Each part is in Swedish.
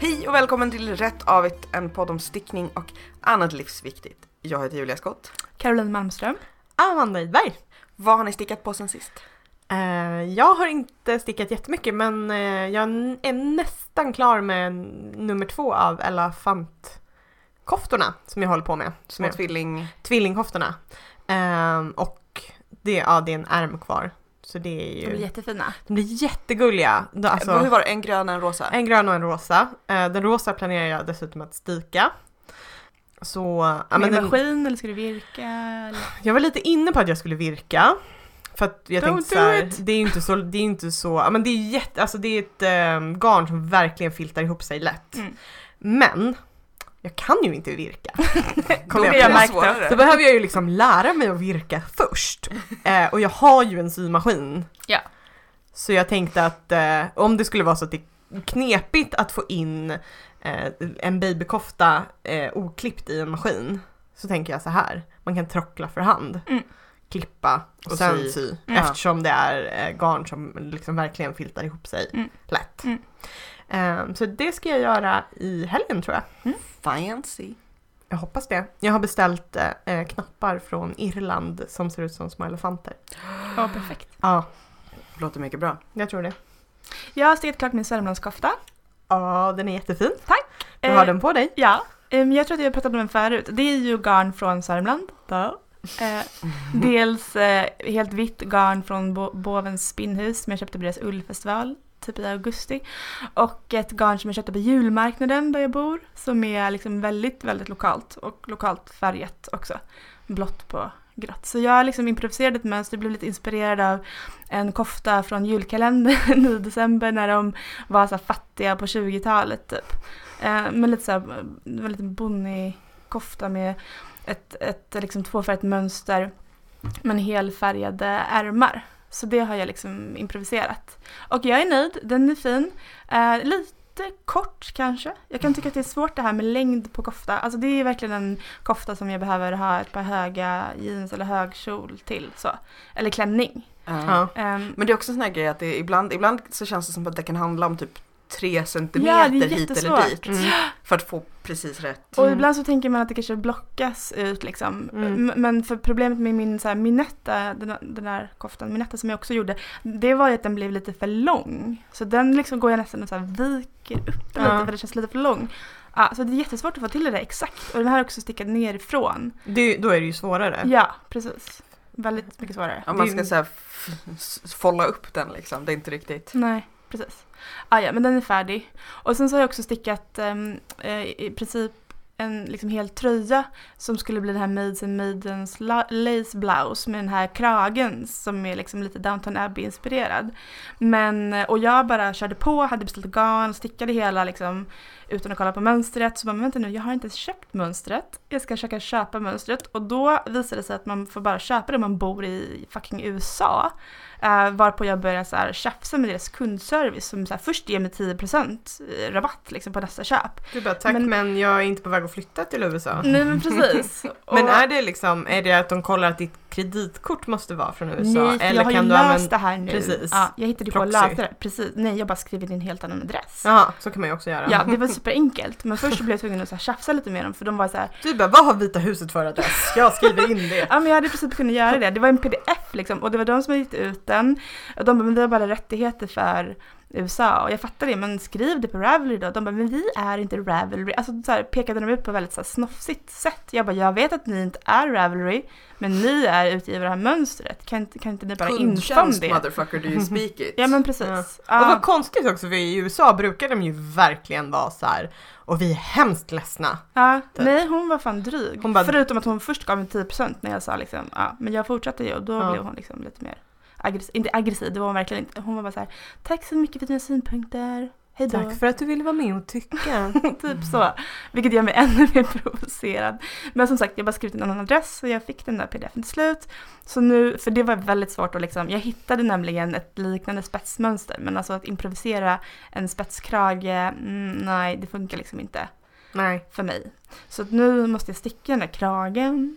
Hej och välkommen till Rätt Avigt, en podd om stickning och annat livsviktigt. Jag heter Julia Skott. Caroline Malmström. Amanda Idberg. Vad har ni stickat på sen sist? Eh, jag har inte stickat jättemycket men eh, jag är nästan klar med nummer två av elefantkoftorna som jag håller på med. Som är tvilling... tvillingkoftorna. Ehm, och det, ja, det är en ärm kvar. Så det är De ju... blir jättefina. de blir jättegulliga. De- Alltså, Hur var det? En grön och en rosa? en grön och en rosa. Eh, den rosa planerar jag dessutom att stika. Så, Ja, men med den, maskin eller ska du virka? Eller? Jag var lite inne på att jag skulle virka. För att jag Don't tänkte så här, det är inte så, det är inte så, men det är jätte, alltså det är ett ähm, garn som verkligen filtar ihop sig lätt. Mm. Men, jag kan ju inte virka. Kom Då jag blir på. det märkt svårare. Då behöver jag ju liksom lära mig att virka först. Eh, och jag har ju en symaskin. Ja. Så jag tänkte att eh, om det skulle vara så att det är knepigt att få in eh, en babykofta eh, oklippt i en maskin så tänker jag så här, man kan trockla för hand. Mm. Klippa och, Och sen sy. sy. Mm. Eftersom det är eh, garn som liksom verkligen filtar ihop sig Mm. lätt. Mm. Eh, så det ska jag göra i helgen tror jag. Fancy. Jag hoppas det. Jag har beställt eh, knappar från Irland som ser ut som små elefanter. Ja, perfekt. Ja, Låter mycket bra. jag tror det. Jag har stickat klart min Sörmlandskofta. Ja, den är jättefin. Du Eh, har den på dig? Ja, Ehm, jag tror att jag pratat om den förut. Det är ju garn från Sörmland. Då. Eh, dels eh, helt vitt garn från Bo- Bovens spinnhus som jag köpte på deras ullfestival typ i augusti. Och ett garn som jag köpte på julmarknaden där jag bor som är liksom väldigt, väldigt lokalt och lokalt färgat också. Blått på grått. Så jag liksom improviserade ett mönster, blev lite inspirerad av en kofta från julkalendern i december när de var så fattiga på 20-talet typ. Eh, men lite så här, det var en liten bonnig kofta med ett, ett liksom tvåfärgat mönster men helfärgade ärmar. Så det har jag liksom improviserat. Och jag är nöjd, den är fin. Eh, lite kort kanske. Jag kan tycka att det är svårt det här med längd på kofta. Alltså det är verkligen en kofta som jag behöver ha ett par höga jeans eller hög kjol till. Så. Eller klänning. Ja. Ehm, Men det är också en sån här grej att det ibland, ibland så känns det som att det kan handla om typ tre centimeter Ja, hit eller dit. Mm. För att få precis rätt. Och Mm. ibland så tänker man att det kanske blockas ut liksom. Mm. Men för problemet med min så här, minetta, den, den där koftan, minetta som jag också gjorde, det var ju att den blev lite för lång. Så den liksom går jag nästan och så här viker upp den Ja. lite för det känns lite för lång. Ja, så det är jättesvårt att få till det där exakt. Och den här är också stickad nerifrån. Det, då är det ju svårare. Ja, precis. Väldigt mycket svårare. Om man ska ju- så här f- s- folla upp den liksom. Det är inte riktigt. Nej, precis. Ah, ja, men den är färdig. Och sen så har jag också stickat ehm, eh, i princip en liksom hel tröja som skulle bli den här Maids and Maidens lace blouse med den här kragen som är liksom lite Downton Abbey-inspirerad. Men, eh, och jag bara körde på, hade beställt garn, stickade hela liksom utan att kolla på mönstret. Så bara, men vänta nu, jag har inte ens köpt mönstret. Jag ska försöka köpa mönstret och då visade det sig att man får bara köpa det om man bor i fucking USA. Uh, varpå jag började så här tjafsa med deras kundservice som så här, först ger mig 10% rabatt liksom, på nästa köp. Du bara tack men, Men- jag är inte på väg att flytta till USA. Nej men precis. Men Och- är det liksom, är det att de kollar att ditt kreditkort måste vara från USA? Nej, för jag har ju kan du löst använda... det här nu. Precis. Ja, jag hittade på att lösa det. Precis. Nej, jag bara skrivit in en helt annan adress. Jaha, så kan man ju också göra. Ja, det var superenkelt. Men först blev jag tvungen att så här, tjafsa lite med dem för de var så här, Du bara, vad har Vita huset för adress? Jag skriver in det. ja men jag hade i princip kunnat göra det. Det var en pdf liksom och det var de som hade gett ut Och de bara, men vi har bara rättigheter för USA och jag fattar det, men skriv det på Ravelry då. De bara, men vi är inte Ravelry. Alltså så här, pekade de ut på ett väldigt så här, snofsigt sätt. Jag bara, jag vet att ni inte är Ravelry, men ni är utgivare av det här mönstret. Kan, inte- kan inte ni bara info om det? motherfucker, do you speak it? Ja men precis. Ja. Ja. Och vad konstigt också för i USA brukar de ju verkligen vara så här. och vi är hemskt ledsna. Ja, Typ. nej hon var fan dryg. Hon bara- Förutom att hon först gav mig 10% när jag sa liksom, ja men jag fortsatte ju och då Ja. blev hon liksom lite mer aggressiv. Inte aggressiv, det var hon verkligen inte. Hon var bara så här, tack så mycket för dina synpunkter. Hej då. Tack för att du ville vara med och tycka. typ så. Vilket gör mig ännu mer provocerad. Men som sagt, jag bara skrivit en annan adress och jag fick den där pdfen till slut. Så nu, för det var väldigt svårt att liksom, jag hittade nämligen ett liknande spetsmönster. Men alltså att improvisera en spetskrage, mm, nej det funkar liksom inte Nej. för mig. Så nu måste jag sticka den där kragen.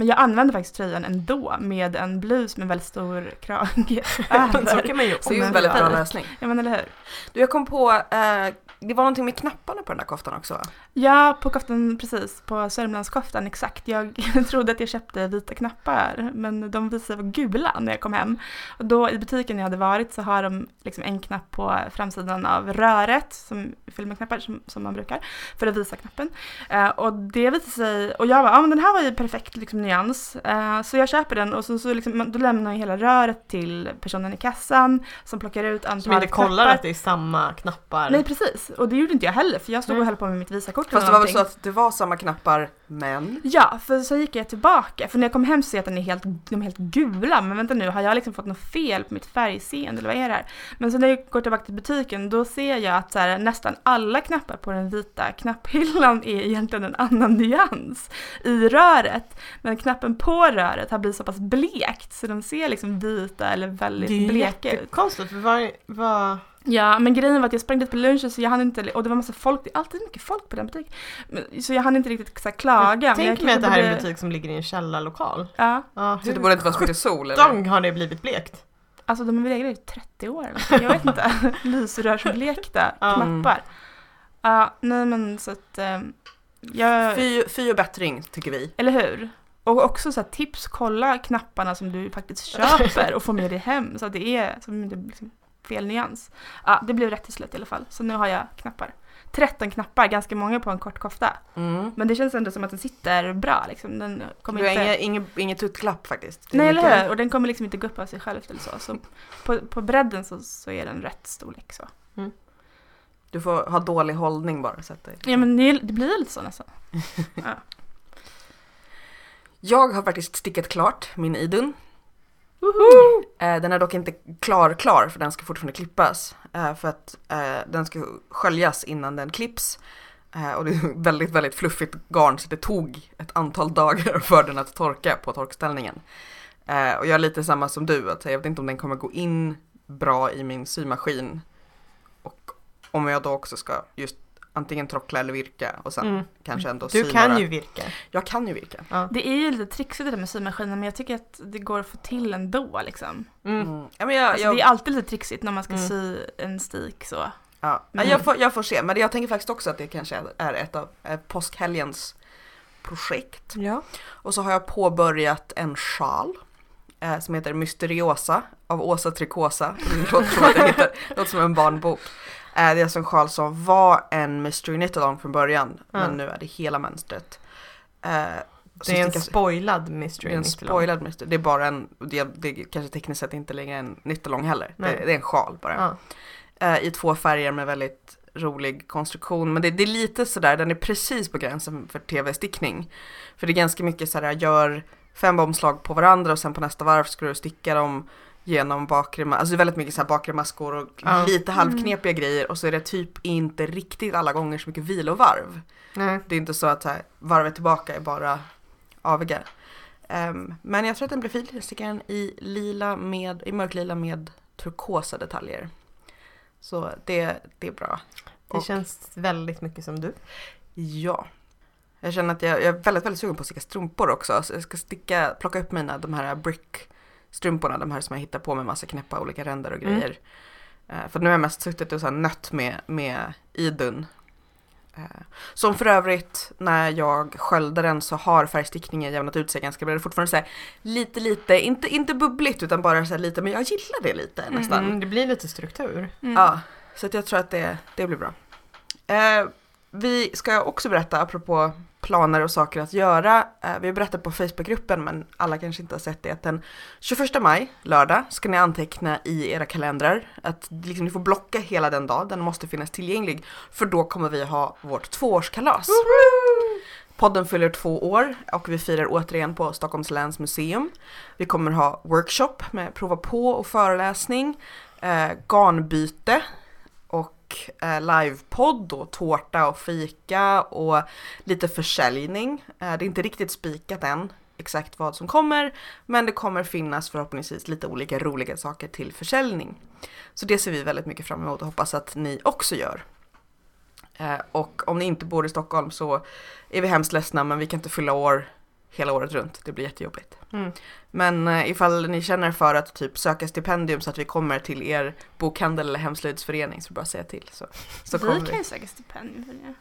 Men jag använder faktiskt tröjan ändå med en blus med väldigt stor krage så över. kan man ju Så det är ju en väldigt bra lösning. Ja men eller hur? Du, jag kom på, eh, det var någonting med knapparna på den där koftan också? Ja, på koftan, precis. På Sörmlandskoftan, exakt. Jag trodde att jag köpte vita knappar, men de visade sig vara gula när jag kom hem. Och då i butiken jag hade varit så har de liksom en knapp på framsidan av röret, som fyller med knappar som, som man brukar, för att visa knappen. Eh, och det visade sig, och jag bara, ja men den här var ju perfekt liksom, nyans. Eh, så jag köper den och så, så liksom, då lämnar jag hela röret till personen i kassan som plockar ut Som antalet inte kollar knappar. att det är samma knappar. Nej precis, och det gjorde inte jag heller för jag stod och höll på med mitt Visakort Fast det var väl så att det var samma knappar men Ja, för så gick jag tillbaka. För när jag kom hem så ser jag att den är helt, de är helt gula. Men vänta nu, har jag liksom fått något fel på mitt färgseende eller vad är det här? Men så när jag går tillbaka till butiken då ser jag att så här, nästan alla knappar på den vita knapphyllan är egentligen en annan nyans i röret. Men knappen på röret har blivit så pass blekt så de ser liksom vita eller väldigt det är bleka ut. jättekonstigt för vad, vad... Ja, men grejen var att jag sprang dit på lunchen så jag hann inte, och det var massa folk, det är alltid mycket folk på den butiken. Så jag hann inte riktigt så här, klaga. Jag men tänker mig att det här är en borde- butik som ligger i en källarlokal. Ja, Ja, så det borde inte vara så mycket sol eller? sjutton har det blivit blekt? alltså de är väl i 30 år eller jag vet inte. Lysrörsblekta Ja. knappar. Ja, nej men så att, eh, jag, Fy, fy och bättring tycker vi. eller hur? Och också så här, tips, kolla knapparna som du faktiskt köper och få med dig hem så att det är som inte liksom fel nyans. Ja, det blev rätt till slut i alla fall. Så nu har jag knappar. 13 knappar, ganska många på en kort kofta. Mm. Men det känns ändå som att den sitter bra liksom. Den kommer Du har inte... inget, inget, inget tuttklapp faktiskt. Nej mycket- eller hur? Och den kommer liksom inte gå upp av sig själv eller så. så på, på bredden så, så är den rätt storlek så. Du får ha dålig hållning bara. Så att det... Ja men det, det blir lite så nästan. Jag har faktiskt stickat klart min Idun. Eh, den är dock inte klar klar för den ska fortfarande klippas. Eh, för att eh, den ska sköljas innan den klipps. Och det är väldigt, väldigt fluffigt garn så det tog ett antal dagar för den att torka på torkställningen. Och jag är lite samma som du, att jag vet inte om den kommer gå in bra i min symaskin. Och om jag då också ska just antingen trockla eller virka och sen Mm. kanske ändå sy Du kan några- ju virka. Jag kan ju virka. Ja. Det är ju lite trixigt det där med symaskinen men jag tycker att det går att få till ändå liksom. Mm. Mm. Ja, men jag, Alltså, jag, Det är alltid lite trixigt när man ska Mm. sy en stik så. Ja, Mm. jag, får, jag får se, men jag tänker faktiskt också att det kanske är ett av eh, påskhelgens projekt. Ja. Och så har jag påbörjat en sjal eh, som heter Mysteriosa av Åsa Trikosa. Det låter som, att det heter, det låter som en barnbok. Eh, det är som var en mystery knit along från början, men Mm. nu är det hela mönstret. Eh, Det är en spoilad det mystery är en spoilad mystery. Det är bara en, det, det är kanske tekniskt sett inte längre en nyttalong heller. Det, Nej. det är en sjal bara. Ja. eh, i två färger med väldigt rolig konstruktion. Men det, det är lite sådär, den är precis på gränsen för tv-stickning. För det är ganska mycket sådär, gör fem omslag på varandra och sen på nästa varv ska du sticka dem genom bakre, ma- alltså väldigt mycket så här bakre maskor och Ja. lite halvknepiga grejer och så är det typ inte riktigt alla gånger så mycket vilovarv. Nej. Det är inte så att så här, varvet tillbaka är bara aviga. Ehm, men jag tror att den blir fin. Jag stickar den i lila med, i mörklila med turkosa detaljer. Så det, det är bra. Det Och- känns väldigt mycket som du. Ja. Jag känner att jag, jag är väldigt, väldigt sugen på att sticka strumpor också. Så jag ska sticka, plocka upp mina, de här brick strumporna, de här som jag hittar på med massa knäppa olika ränder och Mm. grejer. Eh, för nu har jag mest suttit och så här nött med, med idun. Eh, som för övrigt, när jag sköljde den så har färgstickningen jämnat ut sig ganska bra. Det är fortfarande så här, lite, lite, inte, inte bubbligt utan bara så här lite, men jag gillar det lite nästan. Mm, det blir lite struktur. Mm. Ja, så att jag tror att det, det blir bra. Eh, vi ska också berätta, apropå planer och saker att göra. Eh, vi har berättat på Facebookgruppen, men alla kanske inte har sett det, att den 21 maj, lördag, ska ni anteckna i era kalendrar. Att liksom, ni får blocka hela den dag, den måste finnas tillgänglig. För då kommer vi ha vårt tvåårskalas. Podden fyller två år och vi firar återigen på Stockholms läns museum. Vi kommer ha workshop med prova på och föreläsning, eh, garnbyte och eh, livepodd och tårta och fika och lite försäljning. Eh, det är inte riktigt spikat än exakt vad som kommer, men det kommer finnas förhoppningsvis lite olika roliga saker till försäljning. Så det ser vi väldigt mycket fram emot och hoppas att ni också gör. Eh, och om ni inte bor i Stockholm så är vi hemskt ledsna men vi kan inte fylla år hela året runt. Det blir jättejobbigt. Mm. Men eh, ifall ni känner för att typ söka stipendium så att vi kommer till er bokhandel eller hemslöjdsförening så bara säga till så, så kommer vi vi. kan ju söka stipendium för det.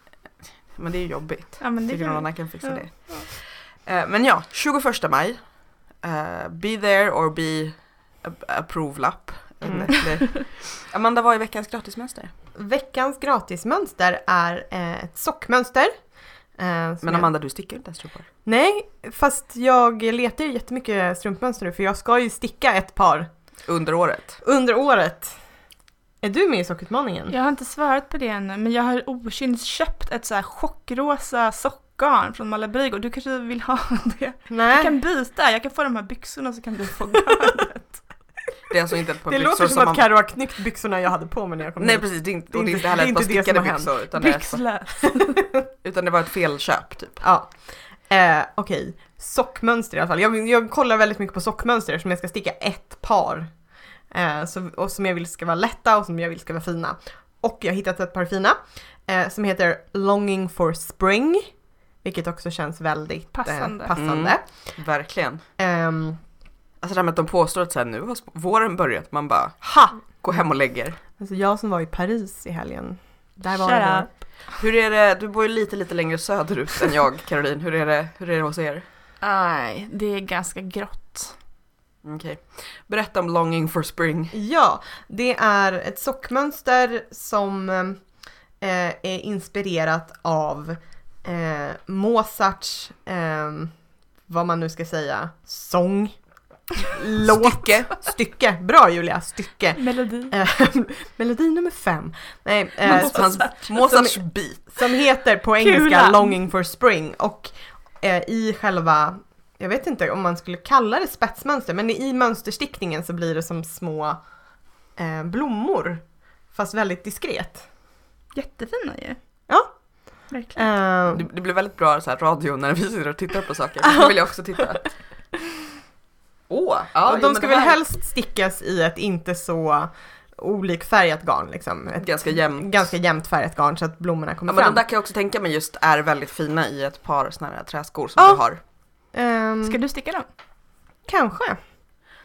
Men det är ju jobbigt. Ja men det Tycker någon kan annan kan fixa Ja, det. Eh, men ja, 21 maj. Eh, be there or be a- approve-lapp. Mm. Amanda, vad är veckans gratismönster? Veckans gratismönster är eh, ett sockmönster. Eh, Men jag- Amanda, du stickar inte strumpor. Nej, fast jag letar ju jättemycket strumpmönster nu för jag ska ju sticka ett par Under året. under året. Är du med i sockutmaningen? Jag har inte svarat på det ännu men jag har okynnes köpt ett så här chockrosa sockgarn från Malabrigo. Du kanske vill ha det? Nej, Jag kan byta, jag kan få de här byxorna så kan du få garnet. Det är alltså inte ett par det byxor låter som som att man... Carro har knyckt byxorna jag hade på mig när jag kom Nej hit. precis, det är inte, Det är och det är inte- inte heller ett par inte stickade byxor utan det, utan det var ett felköp typ. Ja. Eh, Okej, sockmönster i alla fall. Jag, jag kollar väldigt mycket på sockmönster eftersom jag ska sticka ett par. Eh, så, och som jag vill ska vara lätta och som jag vill ska vara fina. Och jag har hittat ett par fina eh, som heter Longing for Spring. Vilket också känns väldigt Passande. Eh, passande. Mm. Verkligen. Alltså det här med att de påstår att så här, nu har våren börjat, man bara ha! Gå hem och lägger. alltså jag som var i Paris i helgen. Där var Shut det. up. Hur är det, du bor ju lite lite längre söderut än jag Caroline, hur är det, hur är det hos er? Nej, det är ganska grått. Okej. Berätta om Longing for Spring. Ja, det är ett sockmönster som eh, är inspirerat av eh, Mozarts, eh, vad man nu ska säga, sång. Låt. Stycke. Stycke. Bra Julia, stycke. Melodi. Eh, melodi nummer fem. Nej, eh, Hans, Mozarts beat. som heter på Kula. engelska Longing for Spring och eh, i själva, jag vet inte om man skulle kalla det spetsmönster, men i mönsterstickningen så blir det som små eh, blommor. Fast väldigt diskret. Jättefina ju. Ja. Verkligen. Eh, Det, det blir väldigt bra så här, radio när vi sitter och tittar på saker. Nu vill jag också titta. Åh! ja, och jo, de ska väl här- helst stickas i ett inte så olikfärgat garn liksom. Ett Ganska jämnt. ganska jämnt färgat garn så att blommorna kommer Ja men de fram. där kan jag också tänka mig just är väldigt fina i ett par såna här träskor som Ja. du har. Ehm, Ska du sticka dem? Kanske.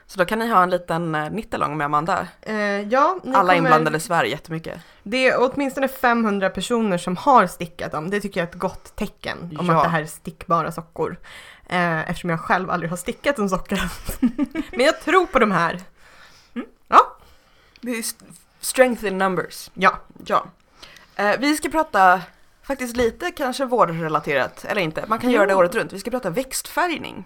Så då kan ni ha en liten uh, nittalong med Amanda. Eh, ja, ni Alla kommer- inblandade svär jättemycket. Det är åtminstone 500 personer som har stickat dem. Det tycker jag är ett gott tecken om Ja. att det här är stickbara sockor. Eh, eftersom jag själv aldrig har stickat en socka. Men jag tror på de här. Det är st- strength in numbers. Ja. Ja. Eh, vi ska prata faktiskt lite kanske vårrelaterat, eller inte. Man kan Jo. göra det året runt. Vi ska prata växtfärgning.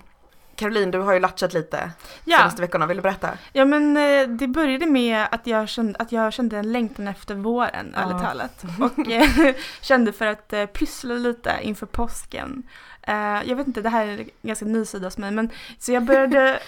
Caroline, du har ju latchat lite Ja, senaste veckorna. Vill du berätta? ja men eh, det började med att jag kände, att jag kände en längtan efter våren, Ja. ärligt talat. Och eh, kände för att eh, pyssla lite inför påsken. Eh, jag vet inte, det här är en ganska ny sida hos mig, men så jag började,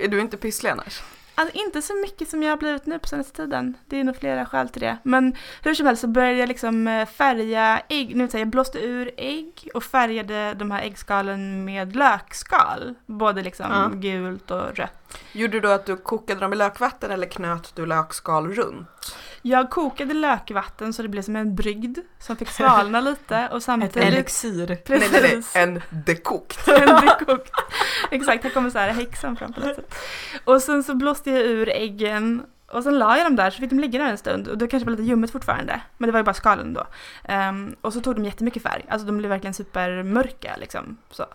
är du inte pysslig annars? Alltså inte så mycket som jag har blivit nu på senaste tiden. Det är nog flera skäl till det. Men hur som helst så började jag liksom eh, färga ägg, nu jag, jag blåste ur ägg och färgade de här äggskalen med lökskal. Både liksom Ja. gult och rött. Gjorde du då att du kokade dem i lökvatten eller knöt du lökskal runt? Jag kokade lökvatten så det blev som en brygd som fick svalna lite och Ett samtidigt... elixir. Precis. Nej, nej, nej, en dekokt. En dekokt. Exakt, här kommer så här häxan fram på något sätt. Och sen så blåste jag ur äggen och sen la jag dem där så fick de ligga där en stund och det kanske var lite ljummet fortfarande. Men det var ju bara skalen då. Ehm, och så tog de jättemycket färg, alltså de blev verkligen supermörka liksom. Så.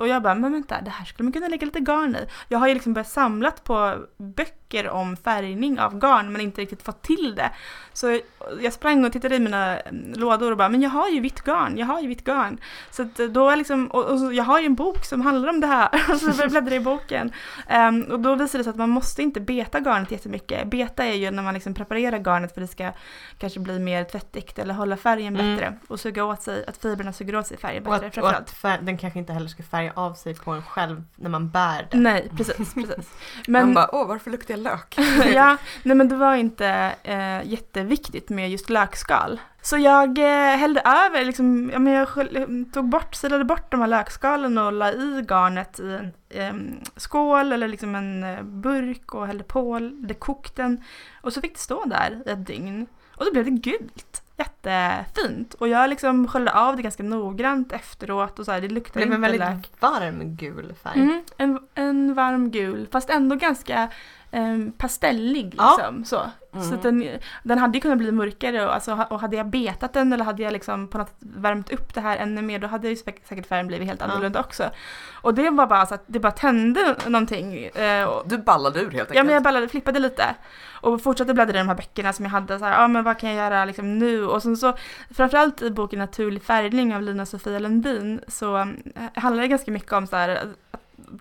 Och jag bara, men vänta, det här skulle man kunna lägga lite garn i. Jag har ju liksom börjat samlat på böcker om färgning av garn men inte riktigt fått till det. Så jag sprang och tittade i mina mm, lådor och bara, men jag har ju vitt garn, jag har ju vitt garn. Så att då är liksom, och, och så, jag har ju en bok som handlar om det här, så jag började bläddra i boken. Ehm, och då visade det sig att man måste inte beta garnet jättemycket. Beta är ju när man liksom preparerar garnet för att det ska kanske bli mer tvättigt eller hålla färgen Mm. bättre. Och suga åt sig, att fibrerna suger åt sig färgen Och bättre att, och att fär, den kanske inte heller ska färga av sig på en själv när man bär den. Nej, precis, precis. Man Men, bara, åh varför luktar jag lök? ja, nej men det var inte eh, jätteviktigt med just lökskal. Så jag eh, hällde över, liksom, ja, men jag skölj- tog bort, silade bort de här lökskalen och la i garnet i en skål eller liksom en eh, burk och hällde på, det kokte den. Och så fick det stå där i ett dygn. Och då blev det gult. jättefint. Och jag liksom sköljde av det ganska noggrant efteråt och så här, det Det luktade blev en inte väldigt lök. varm gul färg. Mm, en, en varm gul, fast ändå ganska um, pastellig Ja. liksom. Så, Mm. så den, den hade ju kunnat bli mörkare och, alltså, och hade jag betat den eller hade jag liksom på något sätt värmt upp det här ännu mer då hade ju säk- säkert färgen blivit helt annorlunda också. Och det var bara så att det bara tände någonting. eh, och, Du ballade ur helt enkelt. Ja men jag ballade, flippade lite och fortsatte bläddra i de här böckerna som jag hade så ja men vad kan jag göra liksom nu? Och sen så framförallt i boken Naturlig färgning av Lina Sofia Lundin så eh, handlar det ganska mycket om så här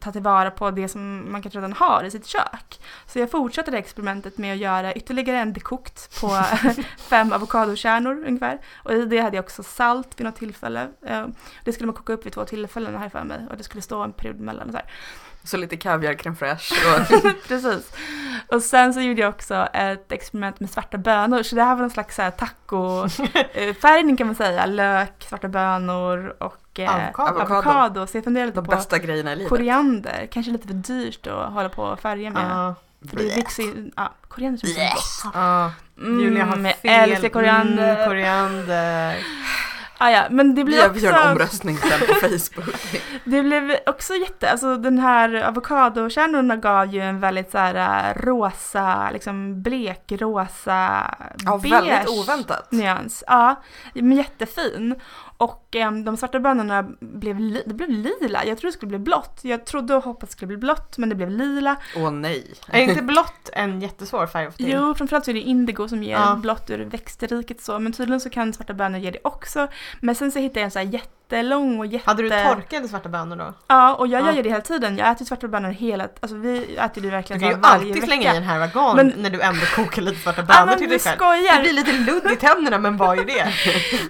ta tillvara på det som man kanske redan har i sitt kök. Så jag fortsatte det experimentet med att göra ytterligare en dekokt på fem avokadokärnor ungefär. Och i det hade jag också salt vid något tillfälle. Eh, Det skulle man koka upp vid två tillfällen här för mig och det skulle stå en period mellan och så här. Så lite kaviar, crème fraîche och Precis. Och sen så gjorde jag också ett experiment med svarta bönor. Så det här var en slags här taco-färgning kan man säga. Lök, svarta bönor och Avokado. avokado. Så jag funderade lite de på bästa grejerna i livet. koriander. Kanske lite för dyrt att hålla på och färga med. Ja, För det växer ju, ja, koriander så gott. Mm, Julia har jag fel. älskar koriander. Mm, koriander. ah, ja, men det blir gör, vi gör en också... omröstning sen på Facebook. Det blev också jätte, alltså den här avokadokärnorna gav ju en väldigt så här äh, rosa, liksom blekrosa, Ja, beige väldigt oväntat. nyans. Ja, men jättefin. Och em, de svarta bönorna blev, li- det blev lila. Jag trodde det skulle bli blått. Jag trodde och hoppades det skulle bli blått, men det blev lila. Åh nej. Är inte blått en jättesvår färg att få till? Jo, framförallt så är det indigo som ger Ja. blått ur växtriket så, men tydligen så kan svarta bönor ge det också. Men sen så hittade jag en så här jättelång och jätte... Hade du torkade svarta bönor då? Ja, och jag Ja. gör ju det hela tiden. Jag äter svarta bönor hela, alltså vi äter det Du verkligen kan så ju här varje alltid vecka. slänga i en härva Men- när du ändå kokar lite svarta Ja bönor men till du dig själv. Det skojar! blir lite ludd i tänderna men vad är det?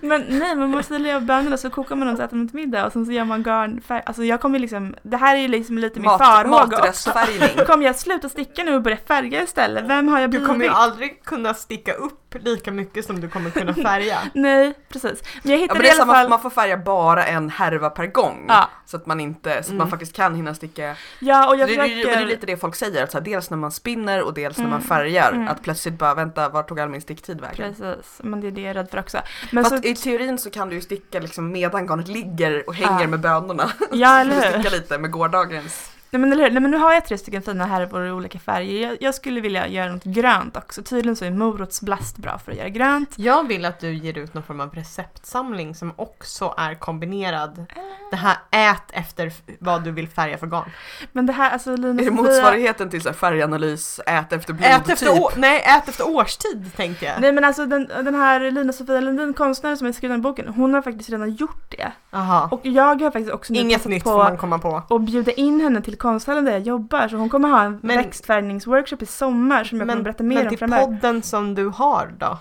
Men nej, man måste av bönorna så kokar man dem så äter man till middag och sen så gör man garnfärg. Alltså jag kommer liksom, det här är ju liksom lite min farhåga också. Kommer jag sluta sticka nu och börja färga istället? Vem har jag Du blivit? kommer ju aldrig kunna sticka upp lika mycket som du kommer kunna färga. Nej, precis. Men jag Ja, hittade men det i är alla samma, fall... man får färga bara en härva per gång. Ja. Så att man inte, så att Mm. man faktiskt kan hinna sticka. Ja, och jag det, det, det, försöker... det är lite det folk säger, att så här, dels när man spinner och dels när man Mm. färgar. Mm. Att plötsligt bara vänta, var tog all min sticktid vägen? Precis, men det är det jag är rädd för också. Men Fast så, i teorin så kan du ju sticka liksom medan garnet ligger och hänger Ja. med bönorna. ja, eller hur? sticka lite med gårdagens. Nej men, eller? Nej men nu har jag tre stycken fina härvor i olika färger. Jag, jag skulle vilja göra något grönt också. Tydligen så är morotsblast bra för att göra grönt. Jag vill att du ger ut någon form av receptsamling som också är kombinerad. Det här ät efter vad du vill färga för garn. Men det här, alltså Linus Är det motsvarigheten till så här färganalys, ät efter blod Ät efter, typ? å- nej, ät efter årstid tänkte jag. Nej men alltså den, den här Lina Sofia Lundin, konstnären som har skrivit den boken, hon har faktiskt redan gjort det. Aha. Och jag har faktiskt också nu Inget nytt på får man komma på. att bjuda in henne till konsthallen där jag jobbar. Så hon kommer ha en Men- växtfärgningsworkshop i sommar som jag kommer berätta mer men om till framöver. podden som du har då?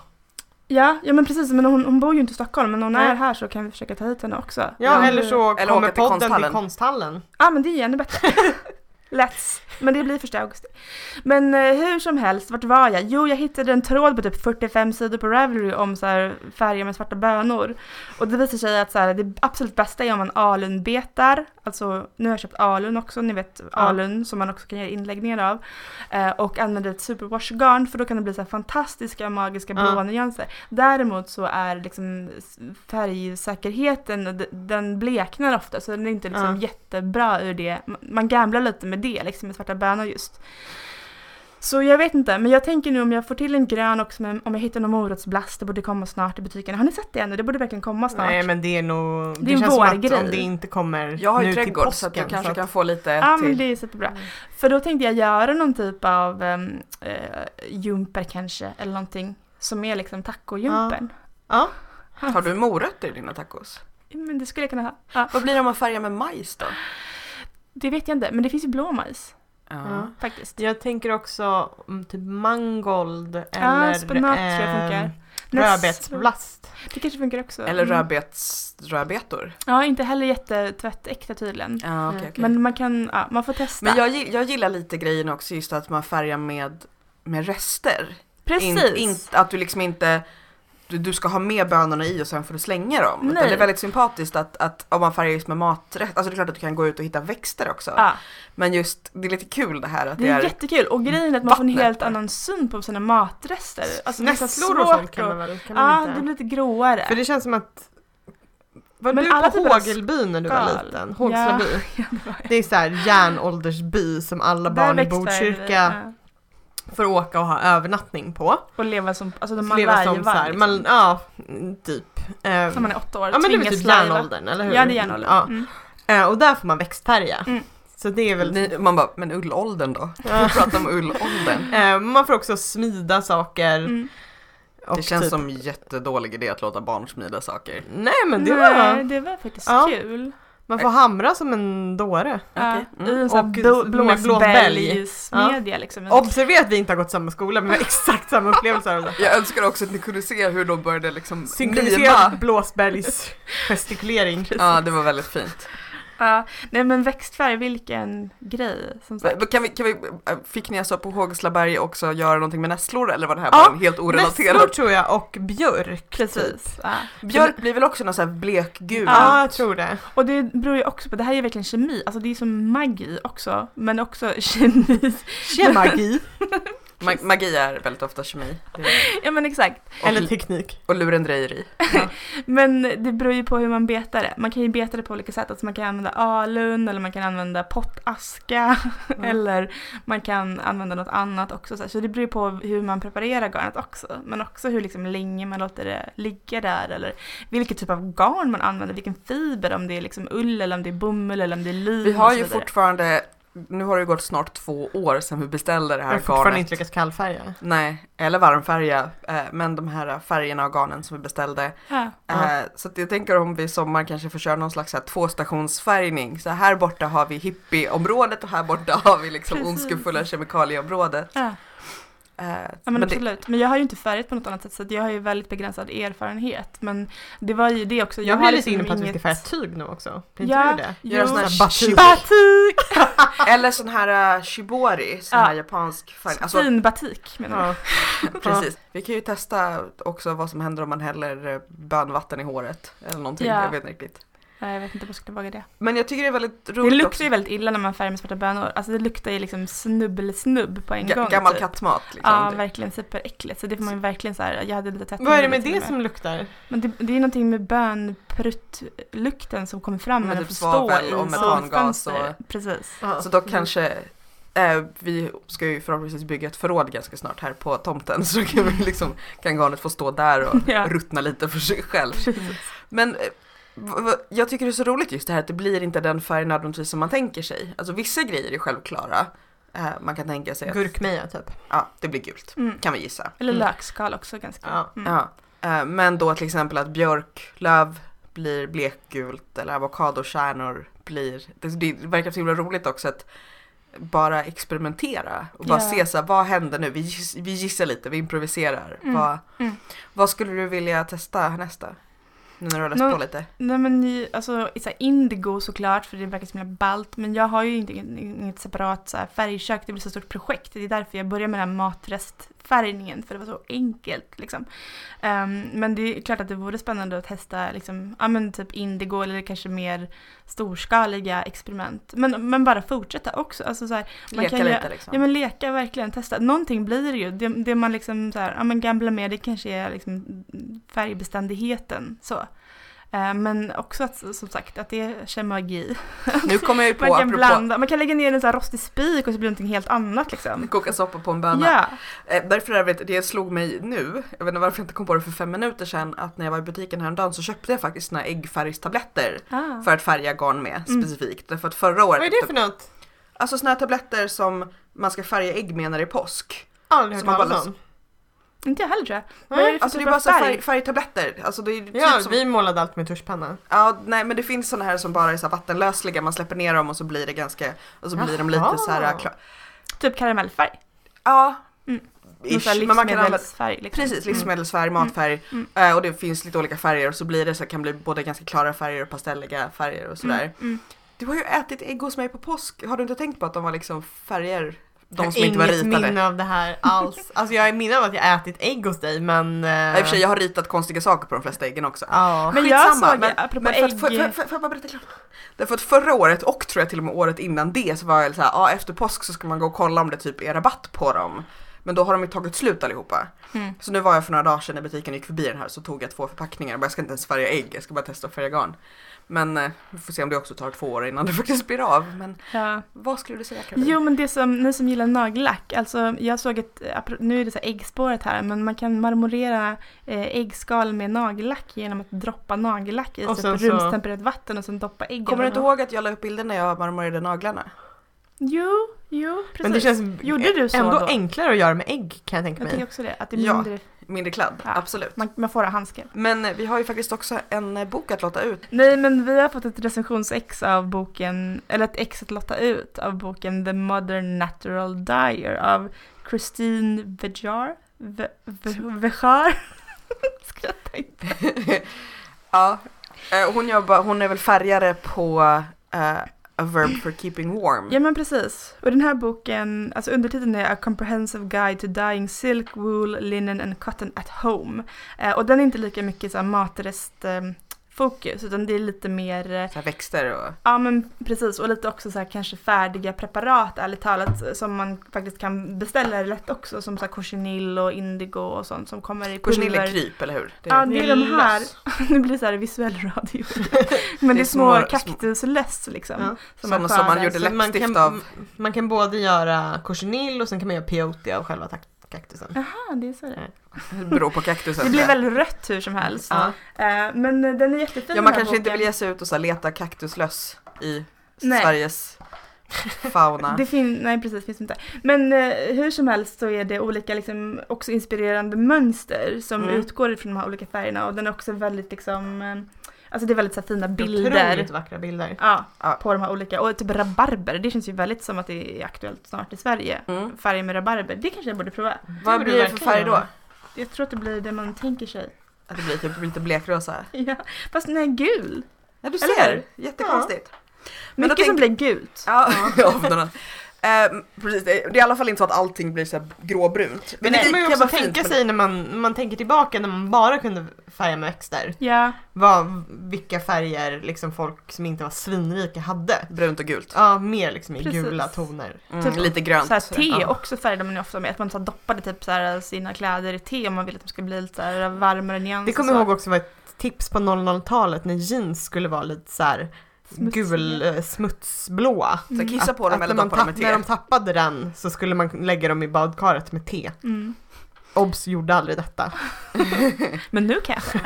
Ja, ja men precis, men hon, hon bor ju inte i Stockholm men hon Nej. är här så kan vi försöka ta hit henne också. Ja, Ja, eller så eller kommer till podden konsthallen. till konsthallen. Ja men det är ju ännu bättre. Let's. Men det blir första augusti. Men eh, hur som helst, vart var jag? Jo, jag hittade en tråd på typ 45 sidor på Ravelry om så här, färger med svarta bönor. Och det visar sig att så här, det absolut bästa är om man alunbetar. Alltså, nu har jag köpt alun också, ni vet alun som man också kan göra inläggningar av. Eh, och använder ett superwash-garn för då kan det bli så här fantastiska magiska blåa nyanser. Däremot så är liksom färgsäkerheten, den bleknar ofta så den är inte liksom jättebra ur det. Man gamblar lite med det, liksom med svarta bönor just. Så jag vet inte, men jag tänker nu om jag får till en grön också, men om jag hittar någon morotsblast, det borde komma snart i butiken. Har ni sett det ännu? Det borde verkligen komma snart. Nej men det är nog, det, Det är en känns som att vårgrej. om det inte kommer Jag har ju nu till trädgård påsken så att jag kanske så att- kan få lite Ja men till. det är superbra. För då tänkte jag göra någon typ av um, jumper kanske, eller någonting som är liksom tacojumpern. Ja, Har du morötter i dina tacos? Men det skulle jag kunna ha. Ja, Vad blir det om man färgar med majs då? det vet jag inte, men det finns ju blåmajs Ja. faktiskt. jag tänker också om typ mangold eller spenat eh, rödbetsblast. Det kanske funkar också. Eller Mm. rödbetsrödbetor? Ja, inte heller jättetvättäkta tydligen. Ja, Mm. okej. Men man kan, ja, man får testa. Men jag, jag gillar lite grejen också just att man färgar med, med rester. Precis. In, in, att du liksom inte du, ska ha med bönorna i och sen får du slänga dem. Utan Nej. det är väldigt sympatiskt att, att om man färgar just med maträtt, alltså det är klart att du kan gå ut och hitta växter också. Ja, Men just, det är lite kul det här att det det är är jättekul och grejen är att man får en helt annan syn på sina matrester. Alltså, Nässlor och sånt kan man väl? Ja, inte? det blir lite gråare. För det känns som att var Men du alla på Hågelby när du var liten? Hågslaby? Ja, det är så här järnåldersby som alla barn i Botkyrka ja. får åka och ha övernattning på. Och leva som, alltså man Leva som så här, varg, man, liksom. ja, typ. Eh, När man är åtta år, ja men det är typ järnåldern, eller hur? Ja, det är järnåldern. Ja. Mm. Eh, och där får man växtfärga. Mm. Så det är väl... Ni, man bara, men ullåldern då? Vi pratar om ullåldern. Eh, man får också smida saker. Mm. Och Det känns typ, som jättedålig idé att låta barn smida saker. Nej men det Nej, var... det var faktiskt Ja. kul. Man får hamra som en dåre. Ja, Okej. Mm. I en sån Och här blå, med blåsbälg. blåsbälgsmedja liksom. Observera att vi inte har gått samma skola men vi har exakt samma upplevelser av det. Jag önskar också att ni kunde se hur de började liksom Synkroniserad mima. blåsbälgs gestikulering. Ja, det var väldigt fint. Ja, nej men växtfärg, vilken grej som sagt. Kan vi, kan vi, äh, fick ni alltså på Hågslaberg också göra någonting med nässlor eller var det här Ja, bara en helt Nässlor orelaterad? tror jag och björk. Precis. Ja. Björk blir väl också någon sån här blekgul? Ja, jag tror det. Och det beror ju också på, det här är verkligen kemi, alltså det är som magi också, men också kemi. Kemagi. Ma- magi är väldigt ofta kemi. Ja men exakt. Och, Eller teknik. och lurendrejeri. Men det beror ju på hur man betar det. Man kan ju beta det på olika sätt. Alltså man kan använda alun eller man kan använda pottaska eller man kan använda något annat också. Så det beror ju på hur man preparerar garnet också. Men också hur liksom länge man låter det ligga där eller vilken typ av garn man använder, vilken fiber, om det är liksom ull eller om det är bomull eller om det är lin Vi har ju fortfarande, nu har det gått snart två år sedan vi beställde det Jag här har fortfarande garnet. inte lyckats kallfärga. Nej, eller varmfärga, eh, men de här färgerna och garnen som vi beställde. Ja. Eh, Så att jag tänker om vi i sommar kanske får köra någon slags här tvåstationsfärgning. Så här borta har vi hippieområdet och här borta har vi liksom Precis. ondskefulla kemikalieområdet. Ja. Eh, Ja men, men det, absolut. Men jag har ju inte färgat på något annat sätt så jag har ju väldigt begränsad erfarenhet. Men det var ju det också. Jag har blir lite liksom inne på att vi ska inget- färga tyg nu också. Blir inte Ja, du det? Göra sån här batik. Batik! eller sån här uh, shibori, sån Ja. här japansk färg. Alltså, fin batik menar jag. Ja. precis. Vi kan ju testa också vad som händer om man häller eh, bönvatten i håret. Eller någonting, Ja. jag vet inte riktigt. Nej, jag vet inte om jag skulle våga det. Men jag tycker det är väldigt Det roligt luktar också. ju väldigt illa när man färgar med svarta bönor. Alltså det luktar ju liksom snubbel-snubb på en Ga- gång. gammal typ. kattmat liksom. Ja, verkligen superäckligt. Så det får man ju verkligen så här, jag hade lite tätt Vad är det med det och som luktar? Men det, det är någonting med bönpruttlukten som kommer fram Med när den typ får stå i och metangas solfönster. Precis. Så då kanske eh, vi ska ju förhoppningsvis bygga ett förråd ganska snart här på tomten så kan vi liksom kan garnet få stå där och Ja. ruttna lite för sig själv. Precis. Men eh, jag tycker det är så roligt just det här att det blir inte den färg nödvändigtvis som man tänker sig. Alltså vissa grejer är självklara. Eh, man kan tänka sig att Gurkmeja typ. ja, det blir gult, Mm. kan vi gissa. Eller Mm. lökskal också ganska. Ja. Mm. Ja. Eh, men då till exempel att björklöv blir blekgult eller avokadokärnor blir, det, det verkar så himla roligt också att bara experimentera och bara Ja. se så här, vad händer nu? Vi, giss, vi gissar lite, vi improviserar. Mm. Vad, Mm. vad skulle du vilja testa härnästa? Nu när du har läst Nå- på lite. Nej men alltså så indigo såklart för det verkar så himla ballt men jag har ju inte inget separat så här färgkök, det blir så stort projekt. Det är därför jag började med den här matrestfärgningen för det var så enkelt liksom. Ehm, men det är klart att det vore spännande att testa liksom, ja men typ indigo eller kanske mer storskaliga experiment. Men, men bara fortsätta också. Alltså så här, man Leka kan ju- lite liksom. Ja men leka, verkligen testa. Någonting blir det ju. Det, det man liksom så här, ja men gamblar med det kanske är liksom färgbeständigheten så. Eh, Men också att som sagt att det är magi. nu kommer jag ju på, Man kan apropå blanda, man kan lägga ner en så här rostig spik och så blir det någonting helt annat liksom. koka soppa på en böna. Ja, Eh, därför är det, det slog mig nu, jag vet inte varför jag inte kom på det för fem minuter sedan, att när jag var i butiken häromdagen så köpte jag faktiskt såna här äggfärgstabletter ah. för att färga garn med Mm. specifikt. Därför att förra året, Vad är det för något? alltså såna här tabletter som man ska färga ägg med när det är påsk. Aldrig hört talas om. Inte jag heller tror jag. Vad är det för Alltså det är typ bara av så här färg? färg, färgtabletter. Alltså det är typ Ja, som, vi målade allt med tuschpenna. ja, nej men det finns såna här som bara är så här vattenlösliga, man släpper ner dem och så blir det ganska, och så blir de lite så här klar. Typ karamellfärg. Ja, Mm. Någon ish, sån här men man kan använda livsmedelsfärg. Liksom. Precis, livsmedelsfärg, matfärg Mm. eh, och det finns lite olika färger och så blir det så kan bli både ganska klara färger och pastelliga färger och sådär. Mm. Mm. Du har ju ätit ägg hos mig på påsk, har du inte tänkt på att de var liksom färger De som inte var har inget ritade. minne av det här alls. Alltså jag har minne av att jag ätit ägg hos dig men... eh, Ja, I och för sig, jag har ritat konstiga saker på de flesta äggen också. Ja. Men jag såg, apropå men för ägg- för, för, för, får jag bara berätta klart? Därför att förra året och tror jag till och med året innan det så var jag så här, ja efter påsk så ska man gå och kolla om det typ är rabatt på dem. Men då har de ju tagit slut allihopa. Mm. Så nu var jag för några dagar sedan i butiken och gick förbi den här så tog jag två förpackningar. Men jag ska inte ens färga ägg, jag ska bara testa att färga garn. Men eh, vi får se om det också tar två år innan det faktiskt blir av. Men Ja. vad skulle du säga Caroline? Jo men det som, ni som gillar nagellack, alltså jag såg ett, nu är det så här äggspåret här, men man kan marmorera eh, äggskal med nagellack genom att droppa nagellack i typ så- rumstempererat vatten och sen doppa äggen. Kommer du inte ihåg att jag la upp bilden när jag marmorerade naglarna? Jo, jo precis. Men det känns Gjorde du så ändå då? enklare att göra med ägg kan jag tänka Jag mig. tänker också det, att det är Ja. Mindre, kladd, Ja. absolut. man, man får ha handske. Men eh, vi har ju faktiskt också en eh, bok att låta ut. Nej men vi har fått ett recensionsex av boken, eller ett ex att lotta ut av boken The Modern Natural Dyer av Christine Vejar. Ve, ve, Vejar? Skratta inte. ja, eh, hon, jobbar, hon är väl färgare på eh, A Verb for Keeping Warm. Ja men precis. Och den här boken, alltså undertiteln är A Comprehensive Guide to Dyeing Silk, Wool, Linen and Cotton at Home. Eh, och den är inte lika mycket såhär matrest eh, fokus utan det är lite mer eh, Så här växter och... Ja men precis och lite också så här kanske färdiga preparat ärligt talat som man faktiskt kan beställa lätt också som så här cochineal och indigo och sånt som kommer i Cochineal är pulver. kryp, eller hur? Det Ja det är de här, det blir så här visuell radio. Men det är små små- kaktuslöss liksom. Ja. Som Sådana man som man gjorde Så man, läppstift kan, av. man kan både göra cochineal och sen kan man göra peyote av själva tak- kaktusen. Jaha, det är så det är. Beror på kaktusen. Det blir väldigt rött hur som helst. Ja. Eh, men den är jättefin Ja, man kanske inte boken. vill ge sig ut och så leta kaktuslöss i Nej. Sveriges fauna. Det fin- nej precis, finns inte. Men eh, hur som helst så är det olika liksom, också inspirerande mönster som Mm. utgår från de här olika färgerna och den är också väldigt liksom, eh, alltså det är väldigt så här, fina bilder. Otroligt vackra bilder. Ja, Ja. på de här olika, och typ rabarber, det känns ju väldigt som att det är aktuellt snart i Sverige. Mm. Färger med rabarber, det kanske jag borde prova. Vad blir det för färg då? Jag tror att det blir det man tänker sig. Att det blir typ lite blekrosa? Ja, fast nej, gul. Ja, du ser. Jättekonstigt. Men då Mycket som tänk- blir gult. Ja, ja Eh, precis, det är i alla fall inte så att allting blir så här gråbrunt. Men det Nej, kan man ju också tänka men- sig när man, man tänker tillbaka när man bara kunde färga med växter. Ja, Vad, vilka färger liksom folk som inte var svinrika hade. Brunt och gult. Ja, mer liksom i Precis. gula toner. Mm, Typ lite grönt. så här, sådär. te ja. också färgade man ju ofta med. Att man så här, doppade typ så här, sina kläder i te om man ville att de ska bli lite så här, varmare nyans. Det kommer jag ihåg också var ett tips på 00-talet när jeans skulle vara lite så Smutsiga. gul eh, smutsblåa. Så kissa på dem eller när, man doppa dem i tapp, när de te. tappade den så skulle man lägga dem i badkaret med te. Mm. Obs gjorde aldrig detta. Men nu kanske.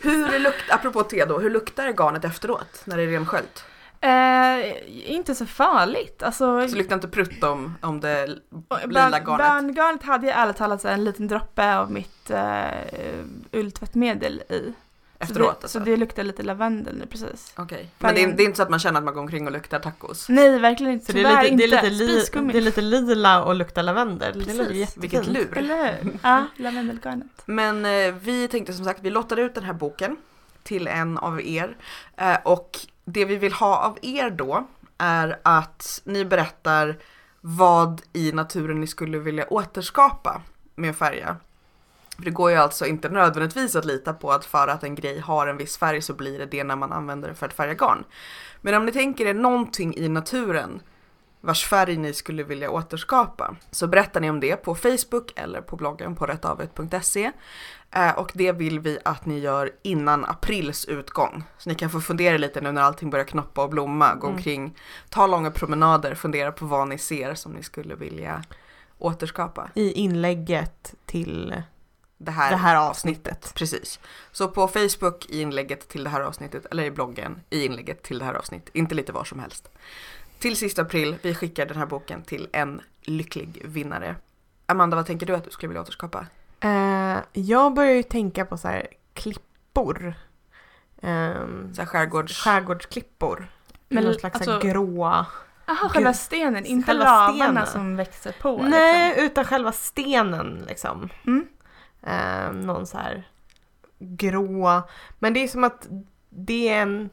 Hur luktar, apropå te då, hur luktar garnet efteråt när det är rensköljt? Eh, inte så farligt. Alltså, Så luktar inte prutt om, om det lila barn, garnet? barngarnet hade jag ärligt talat så här en liten droppe av mitt eh, ulltvättmedel i. efteråt så det, alltså? så det luktar lite lavendel nu precis. Okej. Men det är, det är inte så att man känner att man går omkring och luktar tacos? Nej, verkligen inte. Så det är, Tyvärr lite, det, är inte. lite li, det är lite lila och luktar lavendel. Det låter Precis. jättefint. Vilket lur! Eller hur? Ja, lavendelgarnet. Men eh, vi tänkte som sagt, vi lottade ut den här boken till en av er. Eh, och det vi vill ha av er då är att ni berättar vad i naturen ni skulle vilja återskapa med att färga. För det går ju alltså inte nödvändigtvis att lita på att för att en grej har en viss färg så blir det det när man använder det för att färga garn. Men om ni tänker er någonting i naturen vars färg ni skulle vilja återskapa så berättar ni om det på Facebook eller på bloggen på rättavet.se. Eh, och det vill vi att ni gör innan aprils utgång. Så ni kan få fundera lite nu när allting börjar knoppa och blomma, gå Mm. omkring, ta långa promenader, fundera på vad ni ser som ni skulle vilja återskapa. I inlägget till Det här, det här avsnittet. Precis. Så på Facebook i inlägget till det här avsnittet eller i bloggen i inlägget till det här avsnittet. Inte lite var som helst. Till sista april, vi skickar den här boken till en lycklig vinnare. Amanda, vad tänker du att du skulle vilja återskapa? Eh, jag börjar ju tänka på så här klippor. Um, Så här skärgårds... skärgårdsklippor. Men Någon slags så här alltså- gråa. Jaha, själva stenen, inte Själva lavarna som växer på. Nej, Liksom. utan själva stenen liksom. Mm. Eh, någon så här grå. Men det är som att det är en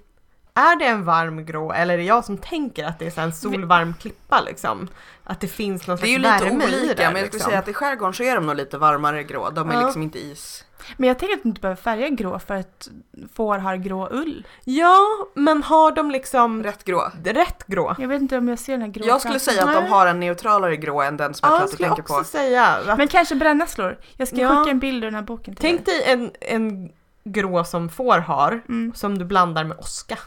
är det en varm grå eller är det jag som tänker att det är en solvarm klippa liksom? Att det finns någon Det är ju slags lite värme i olika det, men jag skulle liksom. säga att i skärgården så är de nog lite varmare grå. De är Ja. liksom inte is. Men jag tänker att du inte behöver färga grå för att får har grå ull. Ja, men har de liksom Rätt grå. rätt grå? Jag vet inte om jag ser den här grå Jag skulle säga att de har en neutralare grå än den som jag Ja, tror jag att du skulle tänker också på. säga. Att, Men kanske brännässlor. Jag ska Ja. skicka en bild ur den här boken till tänk dig. dig en, en grå som får har, Mm. som du blandar med oska.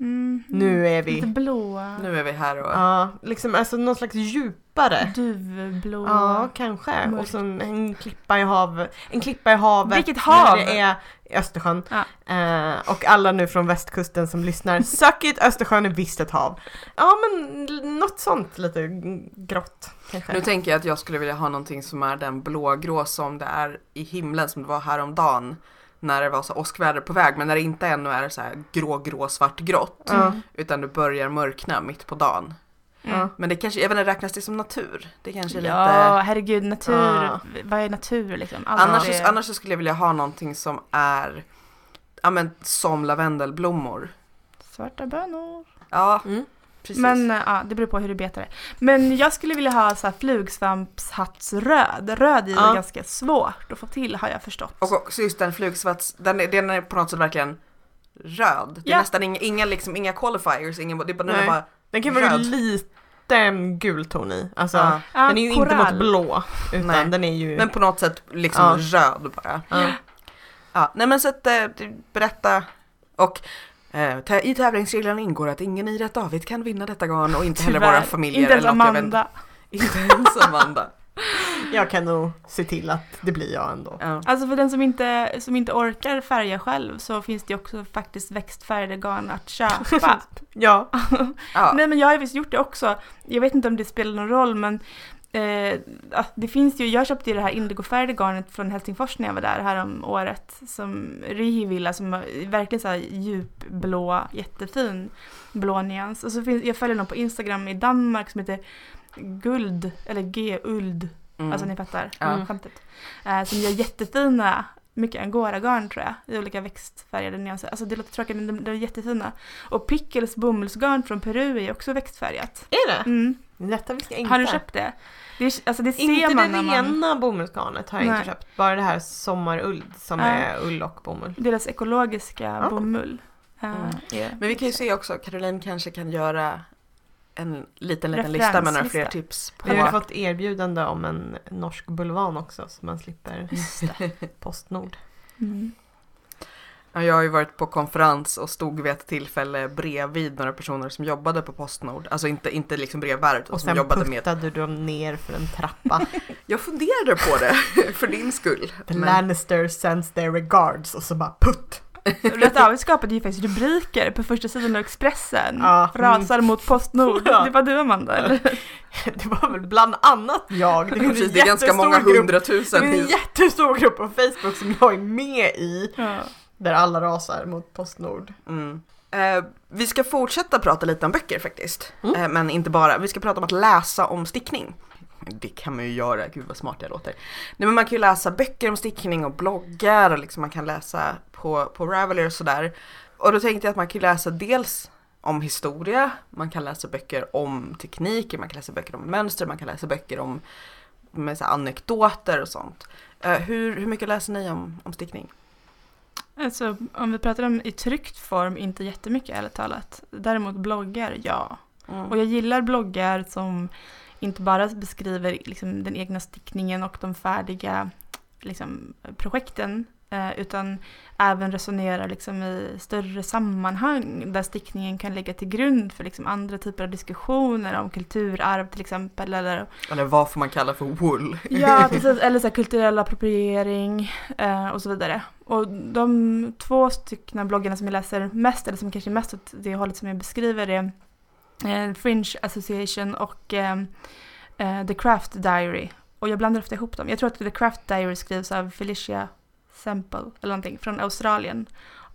Mm. Nu är vi... Lite blåa. Nu är vi här och... Ja, liksom alltså någon slags djupare. Duvblå. Ja, kanske. mörk. Och så en, klippa i hav, en klippa i havet. Vilket hav? Det är Östersjön. Ja. Eh, och alla nu från västkusten som lyssnar, suck it, Östersjön är visst ett hav. Ja men något sånt lite grått kanske. Nu tänker jag att jag skulle vilja ha någonting som är den blågrå som det är i himlen som det var häromdagen. När det var så åskväder på väg men när det inte ännu är så här grå, grå, svart, grått. Ja. Utan det börjar mörkna mitt på dagen. Ja. Men det kanske, jag vet inte, räknas det som natur? Det kanske är lite... Ja, herregud, natur. Ja. Vad är natur liksom? Allt Annars, det- annars så skulle jag vilja ha någonting som är, ja men som lavendelblommor. Svarta bönor. Ja, Mm. Precis. Men äh, ja, det beror på hur du betar det. Men jag skulle vilja ha så här flugsvampshattsröd. Röd är ju Ja. ganska svårt att få till har jag förstått. Och också just den flugsvats, den är, den är på något sätt verkligen röd. Det är Ja. nästan inga, inga, liksom, inga qualifiers, ingen, det är bara, den är Nej. bara Den kan vara Röd. liten gul ton i. Alltså, ja. Ja, den är ju korall. inte något blå. Utan Nej. den är ju... Men på något sätt liksom Ja. röd bara. ja. Ja, nej men så att eh, berätta och eh, i tävlingsreglerna ingår att ingen i Rätt David kan vinna detta garn och inte heller Tyvärr. våra familjer. Inte ens Amanda. Inte ens Amanda. Jag kan nog se till att det blir jag ändå. Ja. Alltså för den som inte, som inte orkar färga själv så finns det också faktiskt växtfärgade garn att köpa. Ja. Ja. Nej men jag har visst gjort det också. Jag vet inte om det spelar någon roll men eh, det finns ju, jag köpte ju det här indigofärgade garnet från Helsingfors när jag var där här om året som Rihivilla som är verkligen så här djupblå, jättefin blå nyans. Och så finns, jag följer någon på Instagram i Danmark som heter Guld, eller G-Uld, Mm. alltså ni fattar Ja. skämtet. Eh, som gör jättefina, mycket angora-garn tror jag, i olika växtfärgade nyanser. Alltså det låter tråkigt men de, de är jättefina. Och Pickles bomullsgarn från Peru är också växtfärgat. Är det? Mm. Detta visste jag inte. Har du köpt det? Det, är, alltså det ser Inte man det när man... rena bomullsgarnet har jag Nej. inte köpt. Bara det här sommarull som Ja. är ull och bomull. Deras ekologiska Ja. bomull. Mm. är- Men vi kan ju se också, Caroline kanske kan göra en liten, liten lista med några fler tips på Vi har fått erbjudande om en norsk bulvan också så man slipper Postnord. Mm. Ja, Jag har ju varit på konferens och stod vid ett tillfälle bredvid några personer som jobbade på Postnord. Alltså inte, inte liksom brevbärare utan Och som sen jobbade med... puttade du dem ner för en trappa. Jag funderade på det, för din skull. The Men, Lannister sends their regards och så bara putt! Rätt David skapade ju faktiskt rubriker på första sidan av Expressen. Ja. Rasar mot Postnord. Ja. Det var du Amanda eller? Det var väl bland annat jag. Det är, en precis, det är ganska jättestor många grupp- Det hundratusen. är en jättestor grupp på Facebook som jag är med i. Ja. Där alla rasar mot Postnord. Mm. Eh, vi ska fortsätta prata lite om böcker faktiskt. Mm. Eh, men inte bara, vi ska prata om att läsa om stickning. Det kan man ju göra, gud vad smart jag låter. Nej men man kan ju läsa böcker om stickning och bloggar och liksom man kan läsa på, på Ravelry och sådär. Och då tänkte jag att man kan läsa dels om historia, man kan läsa böcker om teknik, man kan läsa böcker om mönster, man kan läsa böcker om med så anekdoter och sånt. Eh, hur, hur mycket läser ni om, om stickning? Alltså om vi pratar om i tryckt form, inte jättemycket ärligt talat. Däremot bloggar, ja. Mm. Och jag gillar bloggar som inte bara beskriver liksom, den egna stickningen och de färdiga liksom, projekten utan även resonerar liksom, i större sammanhang där stickningen kan ligga till grund för liksom, andra typer av diskussioner om kulturarv till exempel eller Eller vad får man kalla för wool? Ja, precis. Eller så här, kulturell appropriering eh, och så vidare. Och de två stycken bloggarna som jag läser mest, eller som kanske är mest åt det hållet som jag beskriver är eh, Fringe Association och eh, eh, The Craft Diary. Och jag blandar ofta ihop dem. Jag tror att The Craft Diary skrivs av Felicia Semple eller någonting från Australien.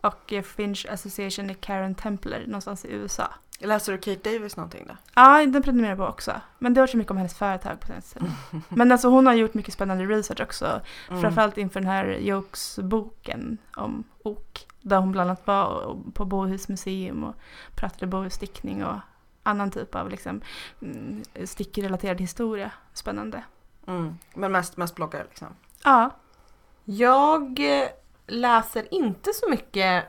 Och eh, Fringe Association är Karen Templer någonstans i USA. Läser du Kate Davis någonting då? Ja, den prenumererar jag på också. Men det har varit så mycket om hennes företag på senaste. Men alltså hon har gjort mycket spännande research också. Mm. Framförallt inför den här Jokes-boken om ok. Där hon bland annat var på Bohus museum och pratade bohusstickning och annan typ av liksom, mm, stickrelaterad historia. Spännande. Mm. Men mest, mest bloggar liksom. Ja, Jag eh, läser inte så mycket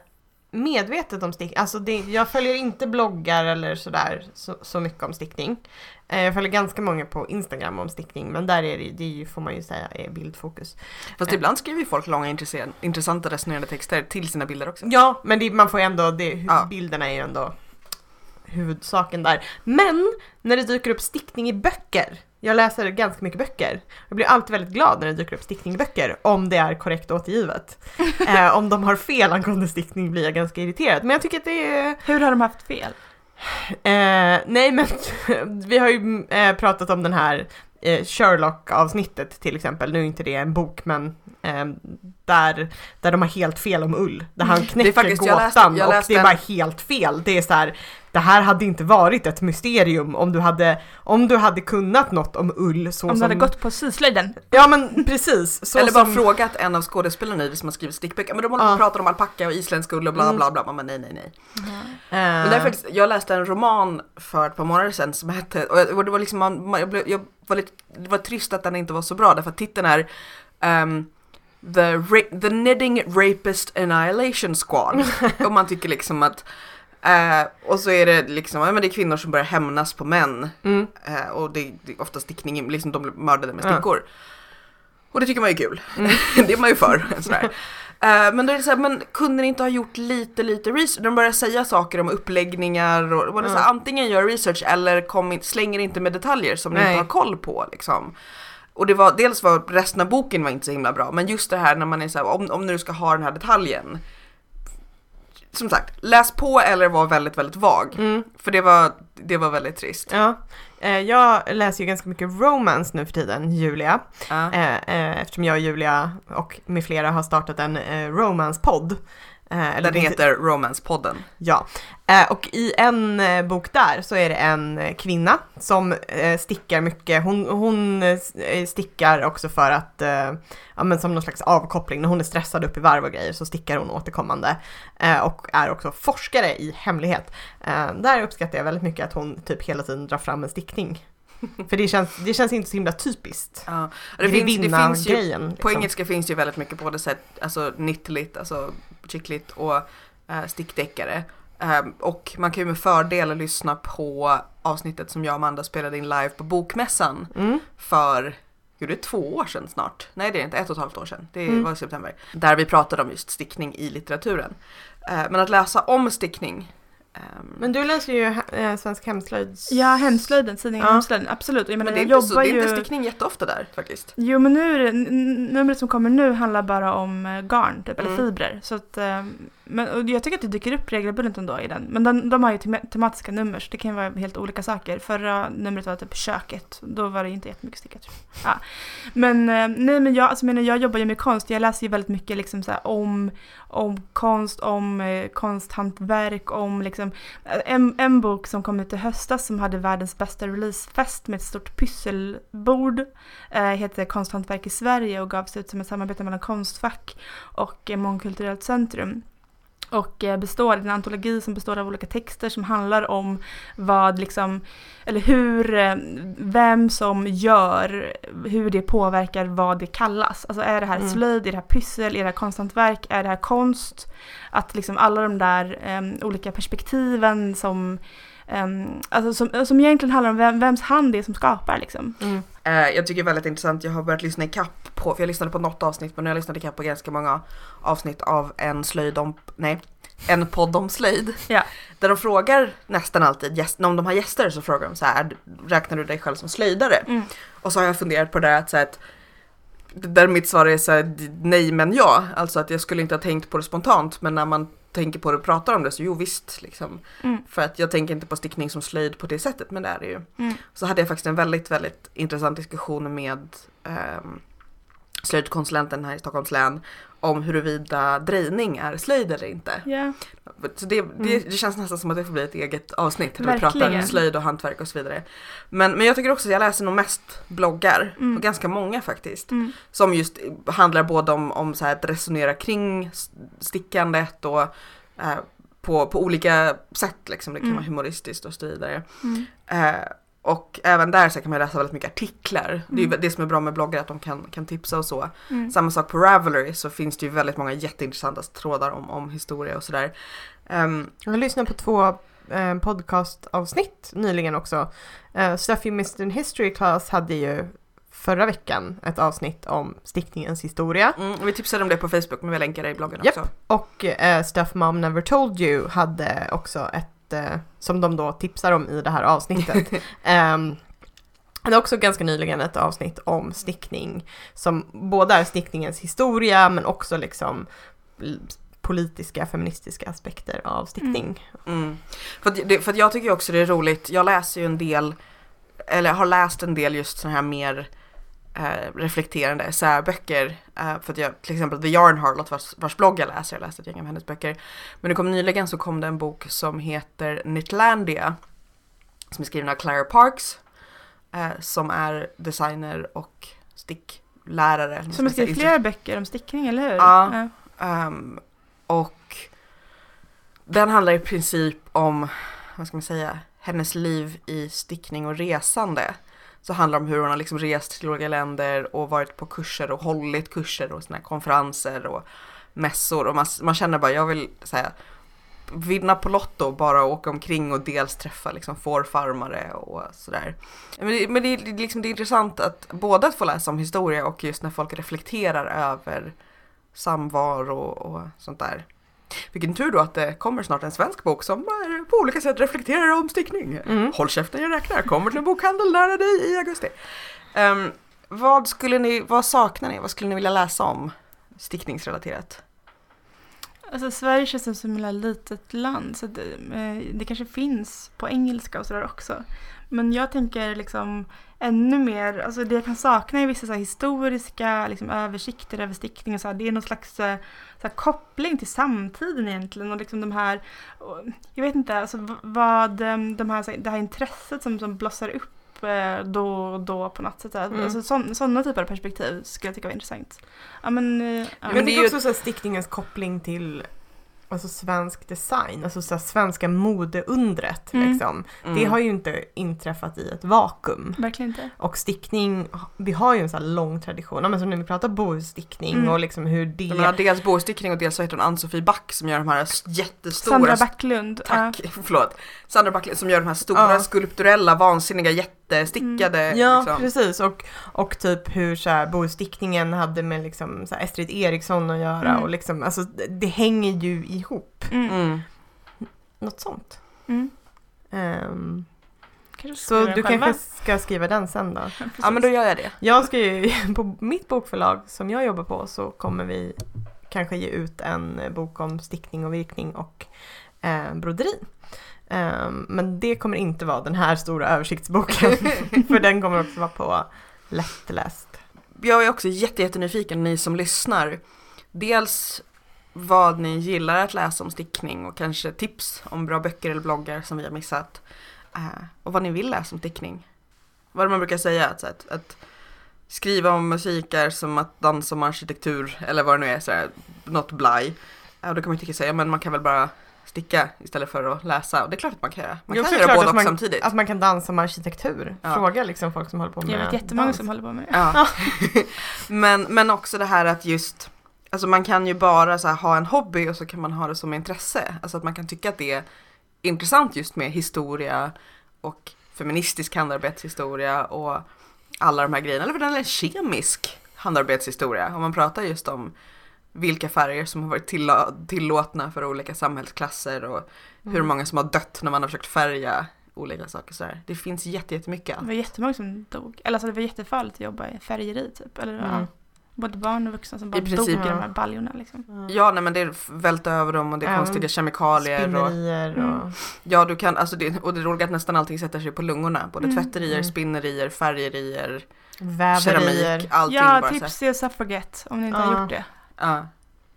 medvetet om stickning. Alltså det, jag följer inte bloggar eller sådär så, så mycket om stickning. Eh, Jag följer ganska många på Instagram om stickning men där är det, det får man ju säga är bildfokus. Fast Eh. ibland skriver folk långa intressanta resonerande texter till sina bilder också. Ja, men det, man får ju ändå, det, Ja. bilderna är ju ändå huvudsaken där. Men när det dyker upp stickning i böcker, jag läser ganska mycket böcker, jag blir alltid väldigt glad när det dyker upp stickning i böcker, om det är korrekt återgivet. eh, om de har fel angående stickning blir jag ganska irriterad, men jag tycker att det är hur har de haft fel? Eh, nej men vi har ju eh, pratat om den här eh, Sherlock-avsnittet till exempel. Nu är inte det en bok men eh, där, där de har helt fel om ull. Där han knäcker faktiskt- jag gåtan läste- jag och det är bara helt fel. Det är så här, det här hade inte varit ett mysterium om du hade, om du hade kunnat något om ull så Om du som... hade gått på syslöjden? Ja men precis. Så Eller bara som... frågat en av skådespelarna i det som har skrivit stickböcker. Men de håller på Ja. och pratar om alpacka och isländsk ull och bla Mm. bla bla. Men nej nej nej. Men det är faktiskt, jag läste en roman för ett par månader sedan som hette, och det var liksom, man, man- jag blev, jag var lite, det var trist att den inte var så bra därför att titeln är ehm, The, The Knitting Rapist Annihilation Squad. och man tycker liksom att eh, och så är det liksom, ja men det är kvinnor som börjar hämnas på män. mm. Eh, och det, det är ofta stickning, liksom de blir mördade med stickor. Och det tycker man är kul. Mm. det är man ju för. Sådär. Eh, men då är det så här, men kunde ni inte ha gjort lite, lite research? De börjar säga saker om uppläggningar och, och det är så här, Ja. antingen gör research eller kom in, slänger inte med detaljer som ni Nej. inte har koll på liksom. Och det var, dels var resten av boken var inte så himla bra, men just det här när man är så här, om, om du ska ha den här detaljen. Som sagt, läs på eller var väldigt, väldigt vag. Mm. För det var, det var väldigt trist. Ja. Eh, jag läser ju ganska mycket romance nu för tiden, Julia. Ja. Eh, eh, eftersom jag och Julia och med flera har startat en romance-podd. Den heter Romance-podden. Ja, och i en eh, bok där så är det en eh, kvinna som eh, stickar mycket. Hon, hon eh, stickar också för att, eh, ja men som någon slags avkoppling. När hon är stressad upp i varv och grejer så stickar hon återkommande. Eh, och är också forskare i hemlighet. Eh, där uppskattar jag väldigt mycket att hon typ hela tiden drar fram en stickning. För det känns, det känns inte så himla typiskt. Ja. Det, finns, det finns ju, grejen. på liksom. engelska finns det ju väldigt mycket både så här, alltså nittlit, alltså chicklit och uh, stickdeckare. Ehm, och man kan ju med fördel lyssna på avsnittet som jag och Amanda spelade in live på Bokmässan Mm. för, jo det är två år sedan snart. Nej det är inte, ett och ett halvt år sedan. Det Mm. var i september. Där vi pratade om just stickning i litteraturen. Eh, men att läsa om stickning. Ehm, Men du läser ju eh, Svensk Hemslöjds... Ja, hemslöjden, tidningen Ja. Hemslöjden, absolut. Jag menar, men det är, så, jobbar det är ju... inte stickning jätteofta där faktiskt. Jo men nu numret som kommer nu handlar bara om eh, garn typ, eller Mm. fibrer. Så att, eh, men, och jag tycker att det dyker upp regelbundet ändå i den. Men den, de har ju tema- tematiska nummer så det kan vara helt olika saker. Förra numret var typ köket, då var det inte jättemycket stickat. Ja. Men eh, nej men jag, alltså, menar, jag jobbar ju med konst, jag läser ju väldigt mycket liksom, så här, om, om konst, om eh, konsthantverk, om liksom liksom, eh, en, en bok som kom ut i höstas som hade världens bästa releasefest med ett stort pysselbord eh, heter Konsthantverk i Sverige och gavs ut som ett samarbete mellan Konstfack och Mångkulturellt centrum. Och eh, består, en antologi som består av olika texter som handlar om vad liksom, eller hur, eh, vem som gör, hur det påverkar vad det kallas. Alltså är det här Mm. slöjd, är det här pyssel, är det här konsthantverk, är det här konst? Att liksom alla de där eh, olika perspektiven som Um, alltså som, som egentligen handlar om vem, vems hand det är som skapar liksom. Mm. Eh, jag tycker det är väldigt intressant, jag har börjat lyssna i kapp på, för jag lyssnade på något avsnitt men nu har jag lyssnat i kapp på ganska många avsnitt av en slöjd om, nej, en podd om slöjd. Ja. Där de frågar nästan alltid, gäst, om de har gäster så frågar de så här, räknar du dig själv som slöjdare? Mm. Och så har jag funderat på det att, så här, att där mitt svar är så här, nej men ja, alltså att jag skulle inte ha tänkt på det spontant men när man tänker på det och pratar om det så jo visst liksom. Mm. För att jag tänker inte på stickning som slöjd på det sättet men det är det ju Mm. så hade jag faktiskt en väldigt, väldigt intressant diskussion med ehm, slöjdkonsulenten här i Stockholms län om huruvida drejning är slöjd eller inte. Ja. Så det, det, Mm. det känns nästan som att det får bli ett eget avsnitt där vi pratar Verkligen. slöjd och hantverk och så vidare. Men, men jag tycker också att jag läser nog mest bloggar, Mm. och ganska många faktiskt. Mm. Som just handlar både om, om så här att resonera kring stickandet och eh, på, på olika sätt liksom. Det kan Mm. vara humoristiskt och så vidare. Mm. Eh, och även där så kan man läsa väldigt mycket artiklar. Det är ju Mm. det som är bra med bloggar, att de kan, kan tipsa och så. Mm. Samma sak på Ravelry så finns det ju väldigt många jätteintressanta trådar om, om historia och sådär. Ehm, Jag har lyssnat på två eh, podcastavsnitt nyligen också. Eh, Stuff You Missed in History Class hade ju förra veckan ett avsnitt om stickningens historia. mm, vi tipsade om det på Facebook men vi länkar det i bloggen Japp. också. Och eh, Stuff Mom Never Told You hade också ett, eh, som de då tipsar om i det här avsnittet. um, det är också ganska nyligen ett avsnitt om stickning som både är stickningens historia men också liksom politiska, feministiska aspekter av stickning. Mm. För, att det, för att jag tycker också det är roligt, jag läser ju en del, eller har läst en del just sådana här mer eh, reflekterande essäböcker. Eh, för att jag, till exempel The Yarn Harlot vars, vars blogg jag läser, jag läste ett gäng av hennes böcker. Men det kom nyligen så kom det en bok som heter Knitlandia. Som är skriven av Clara Parks. Eh, som är designer och sticklärare. Som har skrivit flera böcker om stickning, eller hur? Ja. Ehm, och den handlar i princip om, vad ska man säga, hennes liv i stickning och resande. Så handlar det om hur hon har liksom rest till olika länder och varit på kurser och hållit kurser och såna här konferenser och mässor och man, man känner bara jag vill säga vinna på Lotto, bara åka omkring och dels träffa liksom fårfarmare och sådär. Men, det, men det, är liksom, det är intressant att både att få läsa om historia och just när folk reflekterar över samvaro och sånt där. Vilken tur då att det kommer snart en svensk bok som på olika sätt reflekterar om stickning. Mm. Håll käften jag räknar, kommer till en bokhandel nära dig i augusti. Ehm, vad skulle ni, vad saknar ni, vad skulle ni vilja läsa om stickningsrelaterat? Alltså Sverige känns som ett litet land så det, eh, det kanske finns på engelska och sådär också. Men jag tänker liksom ännu mer, alltså det jag kan sakna är vissa så här historiska liksom, översikter över stickning och så här, det är någon slags eh, så här, koppling till samtiden egentligen och liksom de här, jag vet inte, alltså vad eh, de här, så här, det här intresset som, som blossar upp eh, då och då på något sätt. Mm. Alltså sådana typer av perspektiv skulle jag tycka var intressant. Ja men, eh, ja. Men, det är är ju- också så här stickningens koppling till alltså svensk design, alltså så här svenska modeundret Mm. liksom. Det Mm. har ju inte inträffat i ett vakuum. verkligen inte. Och stickning, vi har ju en sån här lång tradition, men som när vi pratar bohusstickning Mm. och liksom hur det... Menar dels bostickning och dels så heter hon Ann-Sofie Back som gör de här jättestora Sandra Backlund. Tack, förlåt. Sandra Backlund som gör de här stora Ja. skulpturella, vansinniga, jättestickade. Ja, liksom. precis. Och, och typ hur så här, bohusstickningen hade med liksom, så här, Estrid Eriksson att göra Mm. och liksom, alltså det, hänger ju ihop. Ja. Mm. Mm. Något sånt. Mm. Kanske så du själva. kanske ska skriva den sen då? Ja men då gör jag det. Jag ska ju, på mitt bokförlag som jag jobbar på så kommer vi kanske ge ut en eh, bok om stickning och virkning och eh, broderi. Um, men det kommer inte vara den här stora översiktsboken för den kommer också vara på lättläst. Jag är också jätte, jättenyfiken, ni som lyssnar. Dels vad ni gillar att läsa om stickning och kanske tips om bra böcker eller bloggar som vi har missat. Uh, och vad ni vill läsa om stickning. Vad man brukar säga, att, att, att skriva om musik är som att dansa om arkitektur eller vad det nu är, så här, något blaj. Uh, då kan man ju tycka så här, men man kan väl bara sticka istället för att läsa. Och det är klart att man kan göra. Man är kan göra båda man- samtidigt. Att man kan dansa med arkitektur. Ja. Fråga liksom folk som håller på med Jag vet jättemånga dans. som håller på med det. Ja. men, men också det här att just, alltså man kan ju bara så här, ha en hobby och så kan man ha det som intresse. Alltså att man kan tycka att det är intressant just med historia och feministisk handarbetshistoria och alla de här grejerna. Eller för den delen kemisk handarbetshistoria. Om man pratar just om vilka färger som har varit tillåtna för olika samhällsklasser och hur Mm. många som har dött när man har försökt färga olika saker sådär. Det finns jätte- jättemycket. Det var jättemånga som dog. Eller alltså det var jättefarligt att jobba i färgeri typ. Eller, ja. Mm. Både barn och vuxna som bara I princip, dog i ja. de här baljorna liksom. Ja, nej men det är välta över dem och det är konstiga kemikalier och Spinnerier och... Mm. ja du kan, alltså det, och det är roligt att nästan allting sätter sig på lungorna. Både Mm. tvätterier, Mm. spinnerier, färgerier, Väverier. keramik, allting Ja, bara tips är suffragette om ni inte har Ja. gjort det. Ja,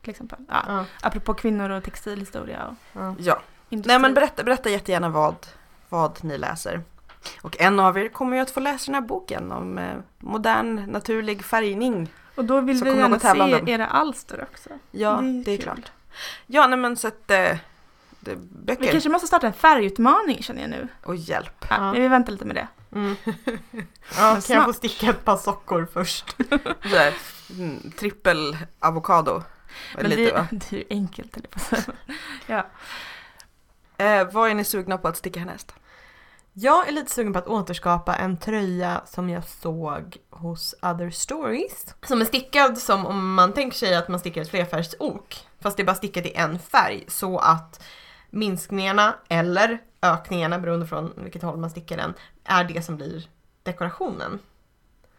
Till exempel. Ja. Ja, Apropå kvinnor och textilhistoria och ja. Nej men berätta, berätta jättegärna vad, vad ni läser. Och en av er kommer ju att få läsa den här boken om eh, modern naturlig färgning. Och då vill Så vi gärna se era alster också. Ja, Det är det är klart. Ja, nej men så att eh, det, Vi böcker kanske måste starta en färgutmaning känner jag nu. och hjälp. Ja, Ja. Vi väntar lite med det. Mm. Ja, kan jag få sticka ett par sockor först? Mm, trippel avokado. Men Lite, det, va? det är ju enkelt. Ja. Eh, vad är ni sugna på att sticka härnäst? Jag är lite sugen på att återskapa en tröja som jag såg hos Other Stories. Som är stickad som om man tänker sig att man stickar ett flerfärgsok. Fast det är bara stickat i en färg så att minskningarna eller ökningarna beroende från vilket håll man stickar den är det som blir dekorationen.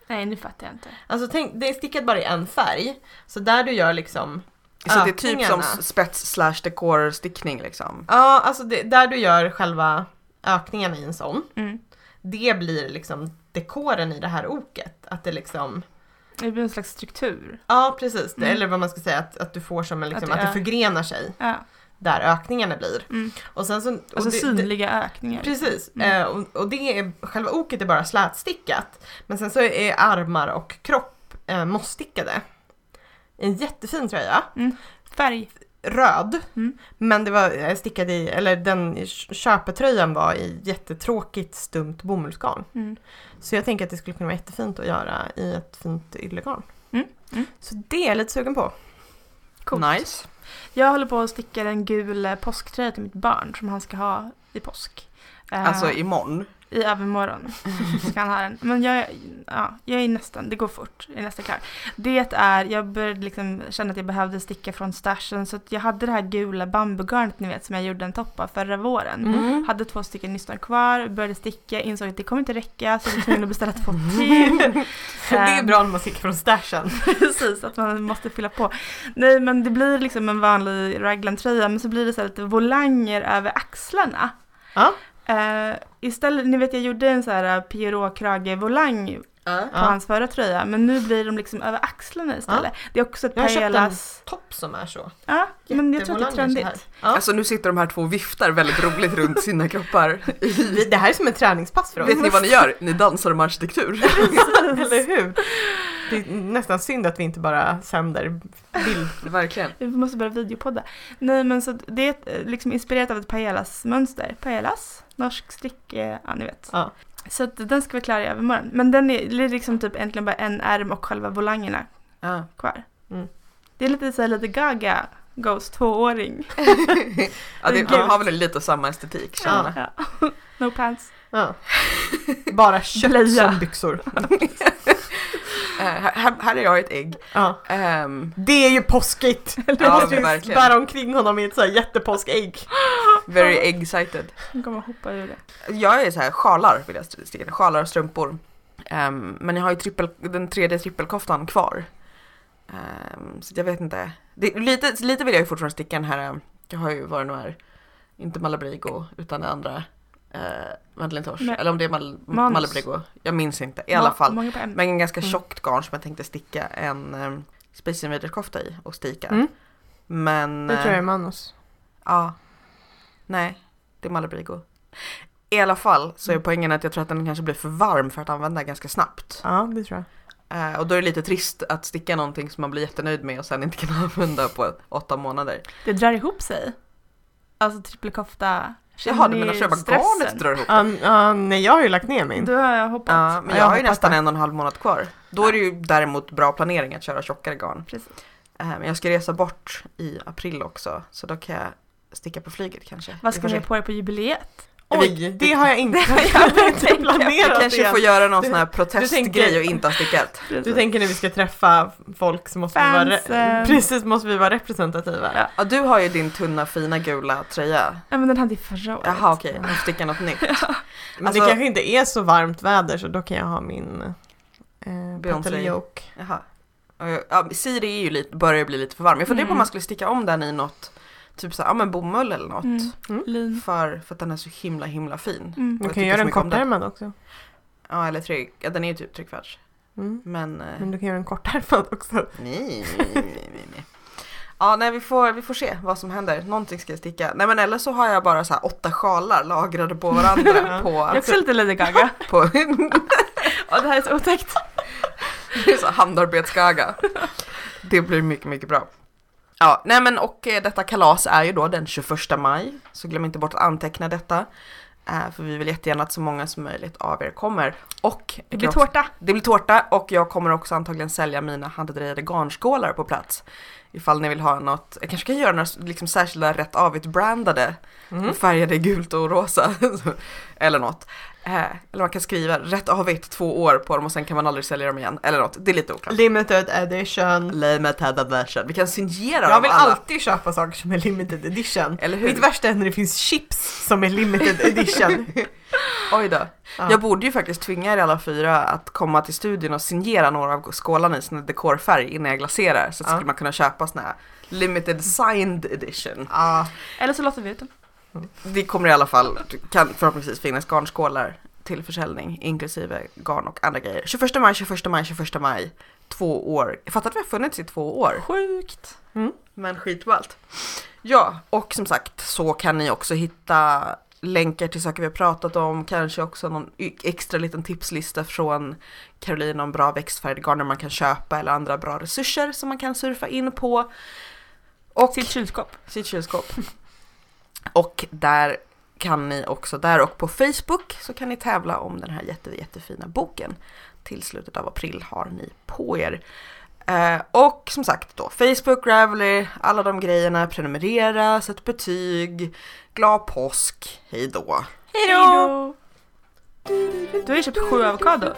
Nej, nu fattar jag inte. Alltså tänk, det är stickat bara i en färg. Så där du gör liksom Så det är typ som Ökningarna. spets slash dekor stickning liksom. Ja, alltså det, där du gör själva ökningen i en sån. Mm. Det blir liksom dekoren i det här oket. Att det liksom, Det blir en slags struktur. ja precis, det, Mm. eller vad man ska säga, att, att du får som en liksom, Att att det det, är- förgrenar sig Ja. Där ökningarna blir. Mm. Och sen så... och Alltså det, det, synliga ökningar. Precis, Mm. eh, och, och det är, själva oket är bara slätstickat. Men sen så är armar och kropp eh, mossstickade. En jättefin tröja. Färg. röd. Mm. Men det var eh, stickad i, eller den köpetröjan var i jättetråkigt stumt bomullsgarn. Mm. Så jag tänker att det skulle kunna vara jättefint att göra i ett fint yllegarn. Mm. Mm. Så det är jag lite sugen på. Coolt. Nice. Jag håller på att sticka en gul eh, påsktröja till mitt barn som han ska ha i påsk. Eh, Alltså imorgon. I övermorgon ska han ha den. Men jag, ja, jag är nästan, det går fort, jag är nästan klar. Det är, jag började liksom känna att jag behövde sticka från stashen så jag hade det här gula bambugarnet ni vet som jag gjorde en topp av förra våren. Mm. Hade två stycken nystan kvar, började sticka, insåg att det kommer inte räcka så jag var tvungen att beställa två till. Det är Ehm, bra när man stickar från stashen. Precis, att man måste fylla på. Nej men det blir liksom en vanlig raglan-tröja men så blir det så lite volanger över axlarna. Ja. Eh, istället, ni vet jag gjorde en så här Pierrot-krage-volang på Ja. hans förra tröja men nu blir de liksom över axlarna istället. Det är också ett Jag har köpt en topp som är så. Ja, men jag tror att det är Jättevolanger så här. trendigt. Alltså nu sitter de här två och viftar väldigt roligt runt sina kroppar. Det här är som ett träningspass för oss. Vet ni vad ni gör? Ni dansar om arkitektur. Eller hur? Det är nästan synd att vi inte bara sänder bild. Verkligen. Vi måste börja videopodda. Nej men så det är eh, liksom inspirerat av ett pajellas-mönster. Pajellas, norsk strick, eh, ja ni vet. Ja. Så att den ska vara klar i övermorgon. Men den är, liksom typ egentligen bara en ärm och själva volangerna Ja. kvar. Mm. Det är lite så här lite Gaga, Ghost tvååring. Ja, det, de Ja. har väl lite samma estetik känner jag. Ja. no pants. Ja. Bara kött som byxor. Eh, här, här är jag ett ägg. Ja. Ehm, Det är ju påskigt! Du Ja, måste ju verkligen. bära omkring honom i ett så här jättepåskägg. very. Nu kommer jag hoppa ur det. Jag är så här sjalar vill jag sticka. Sjalar och strumpor. Ehm, men jag har ju trippel, den tredje trippelkoftan kvar. Ehm, så jag vet inte. Det, lite, lite vill jag ju fortfarande sticka den här. eh, Jag har ju vad det nu är. Inte Malabrigo utan det andra. Uh, Madeleine Tosh. Eller om det är Mal, Manus. Malabrigo. Jag minns inte. I alla Ma- fall. På M. Men en ganska Mm. tjockt garn som jag tänkte sticka en um, Space Invaders kofta i och stika. Mm. Men... Det tror jag är eh, Manus. Ja. Nej, det är Malabrigo. I alla fall så är poängen att jag tror att den kanske blir för varm för att använda ganska snabbt. Ja, det tror jag. Eh, och då är det lite trist att sticka någonting som man blir jättenöjd med och sen inte kan använda på åtta månader. Det drar ihop sig. Alltså trippelkofta. Jaha, du menar själva stressen? garnet drar ihop? Um, ja, nej, jag har ju lagt ner min. Då har jag hoppat. Ja, men Ja, jag jag har ju nästan det. en och en halv månad kvar. Då är det ju däremot bra planering att köra tjockare garn. Precis. Eh, men jag ska resa bort i april också så då kan jag sticka på flyget kanske. Vad ska ni ha på er på jubileet? Oj, det har jag inte, jag har inte tänkt. Vi planerat kanske det. får göra någon Du- sån här protestgrej och inte ha stickat. Du tänker när vi ska träffa folk så måste vi vara, precis, måste vi vara representativa. Ja. Ja, du har ju din tunna fina gula tröja. Ja men den hade jag förra året. Jaha okej, får sticka något nytt. Men Alltså- det kanske inte är så varmt väder så då kan jag ha min eh, Beyoncé. Jaha. Ja, Siri är ju lite, börjar bli lite för varm. Jag funderar på om Mm. man skulle sticka om den i något, typ så här, ja men bomull eller något. Mm. Lin. För, för att den är så himla himla fin. Mm. Du kan göra den den. kortärmad också. Ja eller tryck, ja den är ju typ tryckfärgs. Mm. Men, Men du kan göra den kortärmad också. nej, nej, nej, nej, nej. Ja nej vi får, vi får se vad som händer. Någonting ska jag sticka. Nej men eller så har jag bara så här åtta sjalar lagrade på varandra på, Jag är också lite Lady Gaga. på Och det här är så otäckt. Det är så handarbetsgaga. Det blir mycket, mycket bra. Ja, nej men och eh, detta kalas är ju då den 21 maj, så glöm inte bort att anteckna detta. Eh, för vi vill jättegärna att så många som möjligt av er kommer. Och Det blir också- tårta. Det blir tårta och jag kommer också antagligen sälja mina handdrejade garnskålar på plats. Ifall ni vill ha något, jag kanske kan göra några liksom särskilda rätt avigt brandade Mm. färgade gult och rosa. eller något. Eh, eller man kan skriva rätt avigt två år på dem och sen kan man aldrig sälja dem igen. Eller något, det är lite oklart. Limited edition. Limited edition. Vi kan signera Jag dem vill alla. alltid köpa saker som är limited edition. Eller hur? Mitt värsta är när det finns chips som är limited edition. Oj då. Ja. Jag borde ju faktiskt tvinga er alla fyra att komma till studion och signera några av skålarna i sån här dekorfärg innan jag glaserar. Så att Ja. skulle man kunna köpa såna här limited signed edition. Ja. Eller så låter vi ut dem. Det kommer i alla fall, kan förhoppningsvis finnas garnskålar till försäljning inklusive garn och andra grejer. 21 maj, 21 maj, 21 maj. Två år. Jag fattar att vi har funnits i två år. Sjukt. Men skitballt. Ja, och som sagt så kan ni också hitta länkar till saker vi har pratat om, kanske också någon extra liten tipslista från Caroline om bra växtfärgade garner man kan köpa eller andra bra resurser som man kan surfa in på. Och Sitt kylskåp. sitt kylskåp. Och där kan ni också, där och på Facebook så kan ni tävla om den här jätte, jättefina boken. Till slutet av april har ni på er. Eh, och som sagt då, Facebook, Ravelry, alla de grejerna, prenumerera, sätt betyg, glad påsk, hej då! Hej då! Du har ju köpt sju avokado.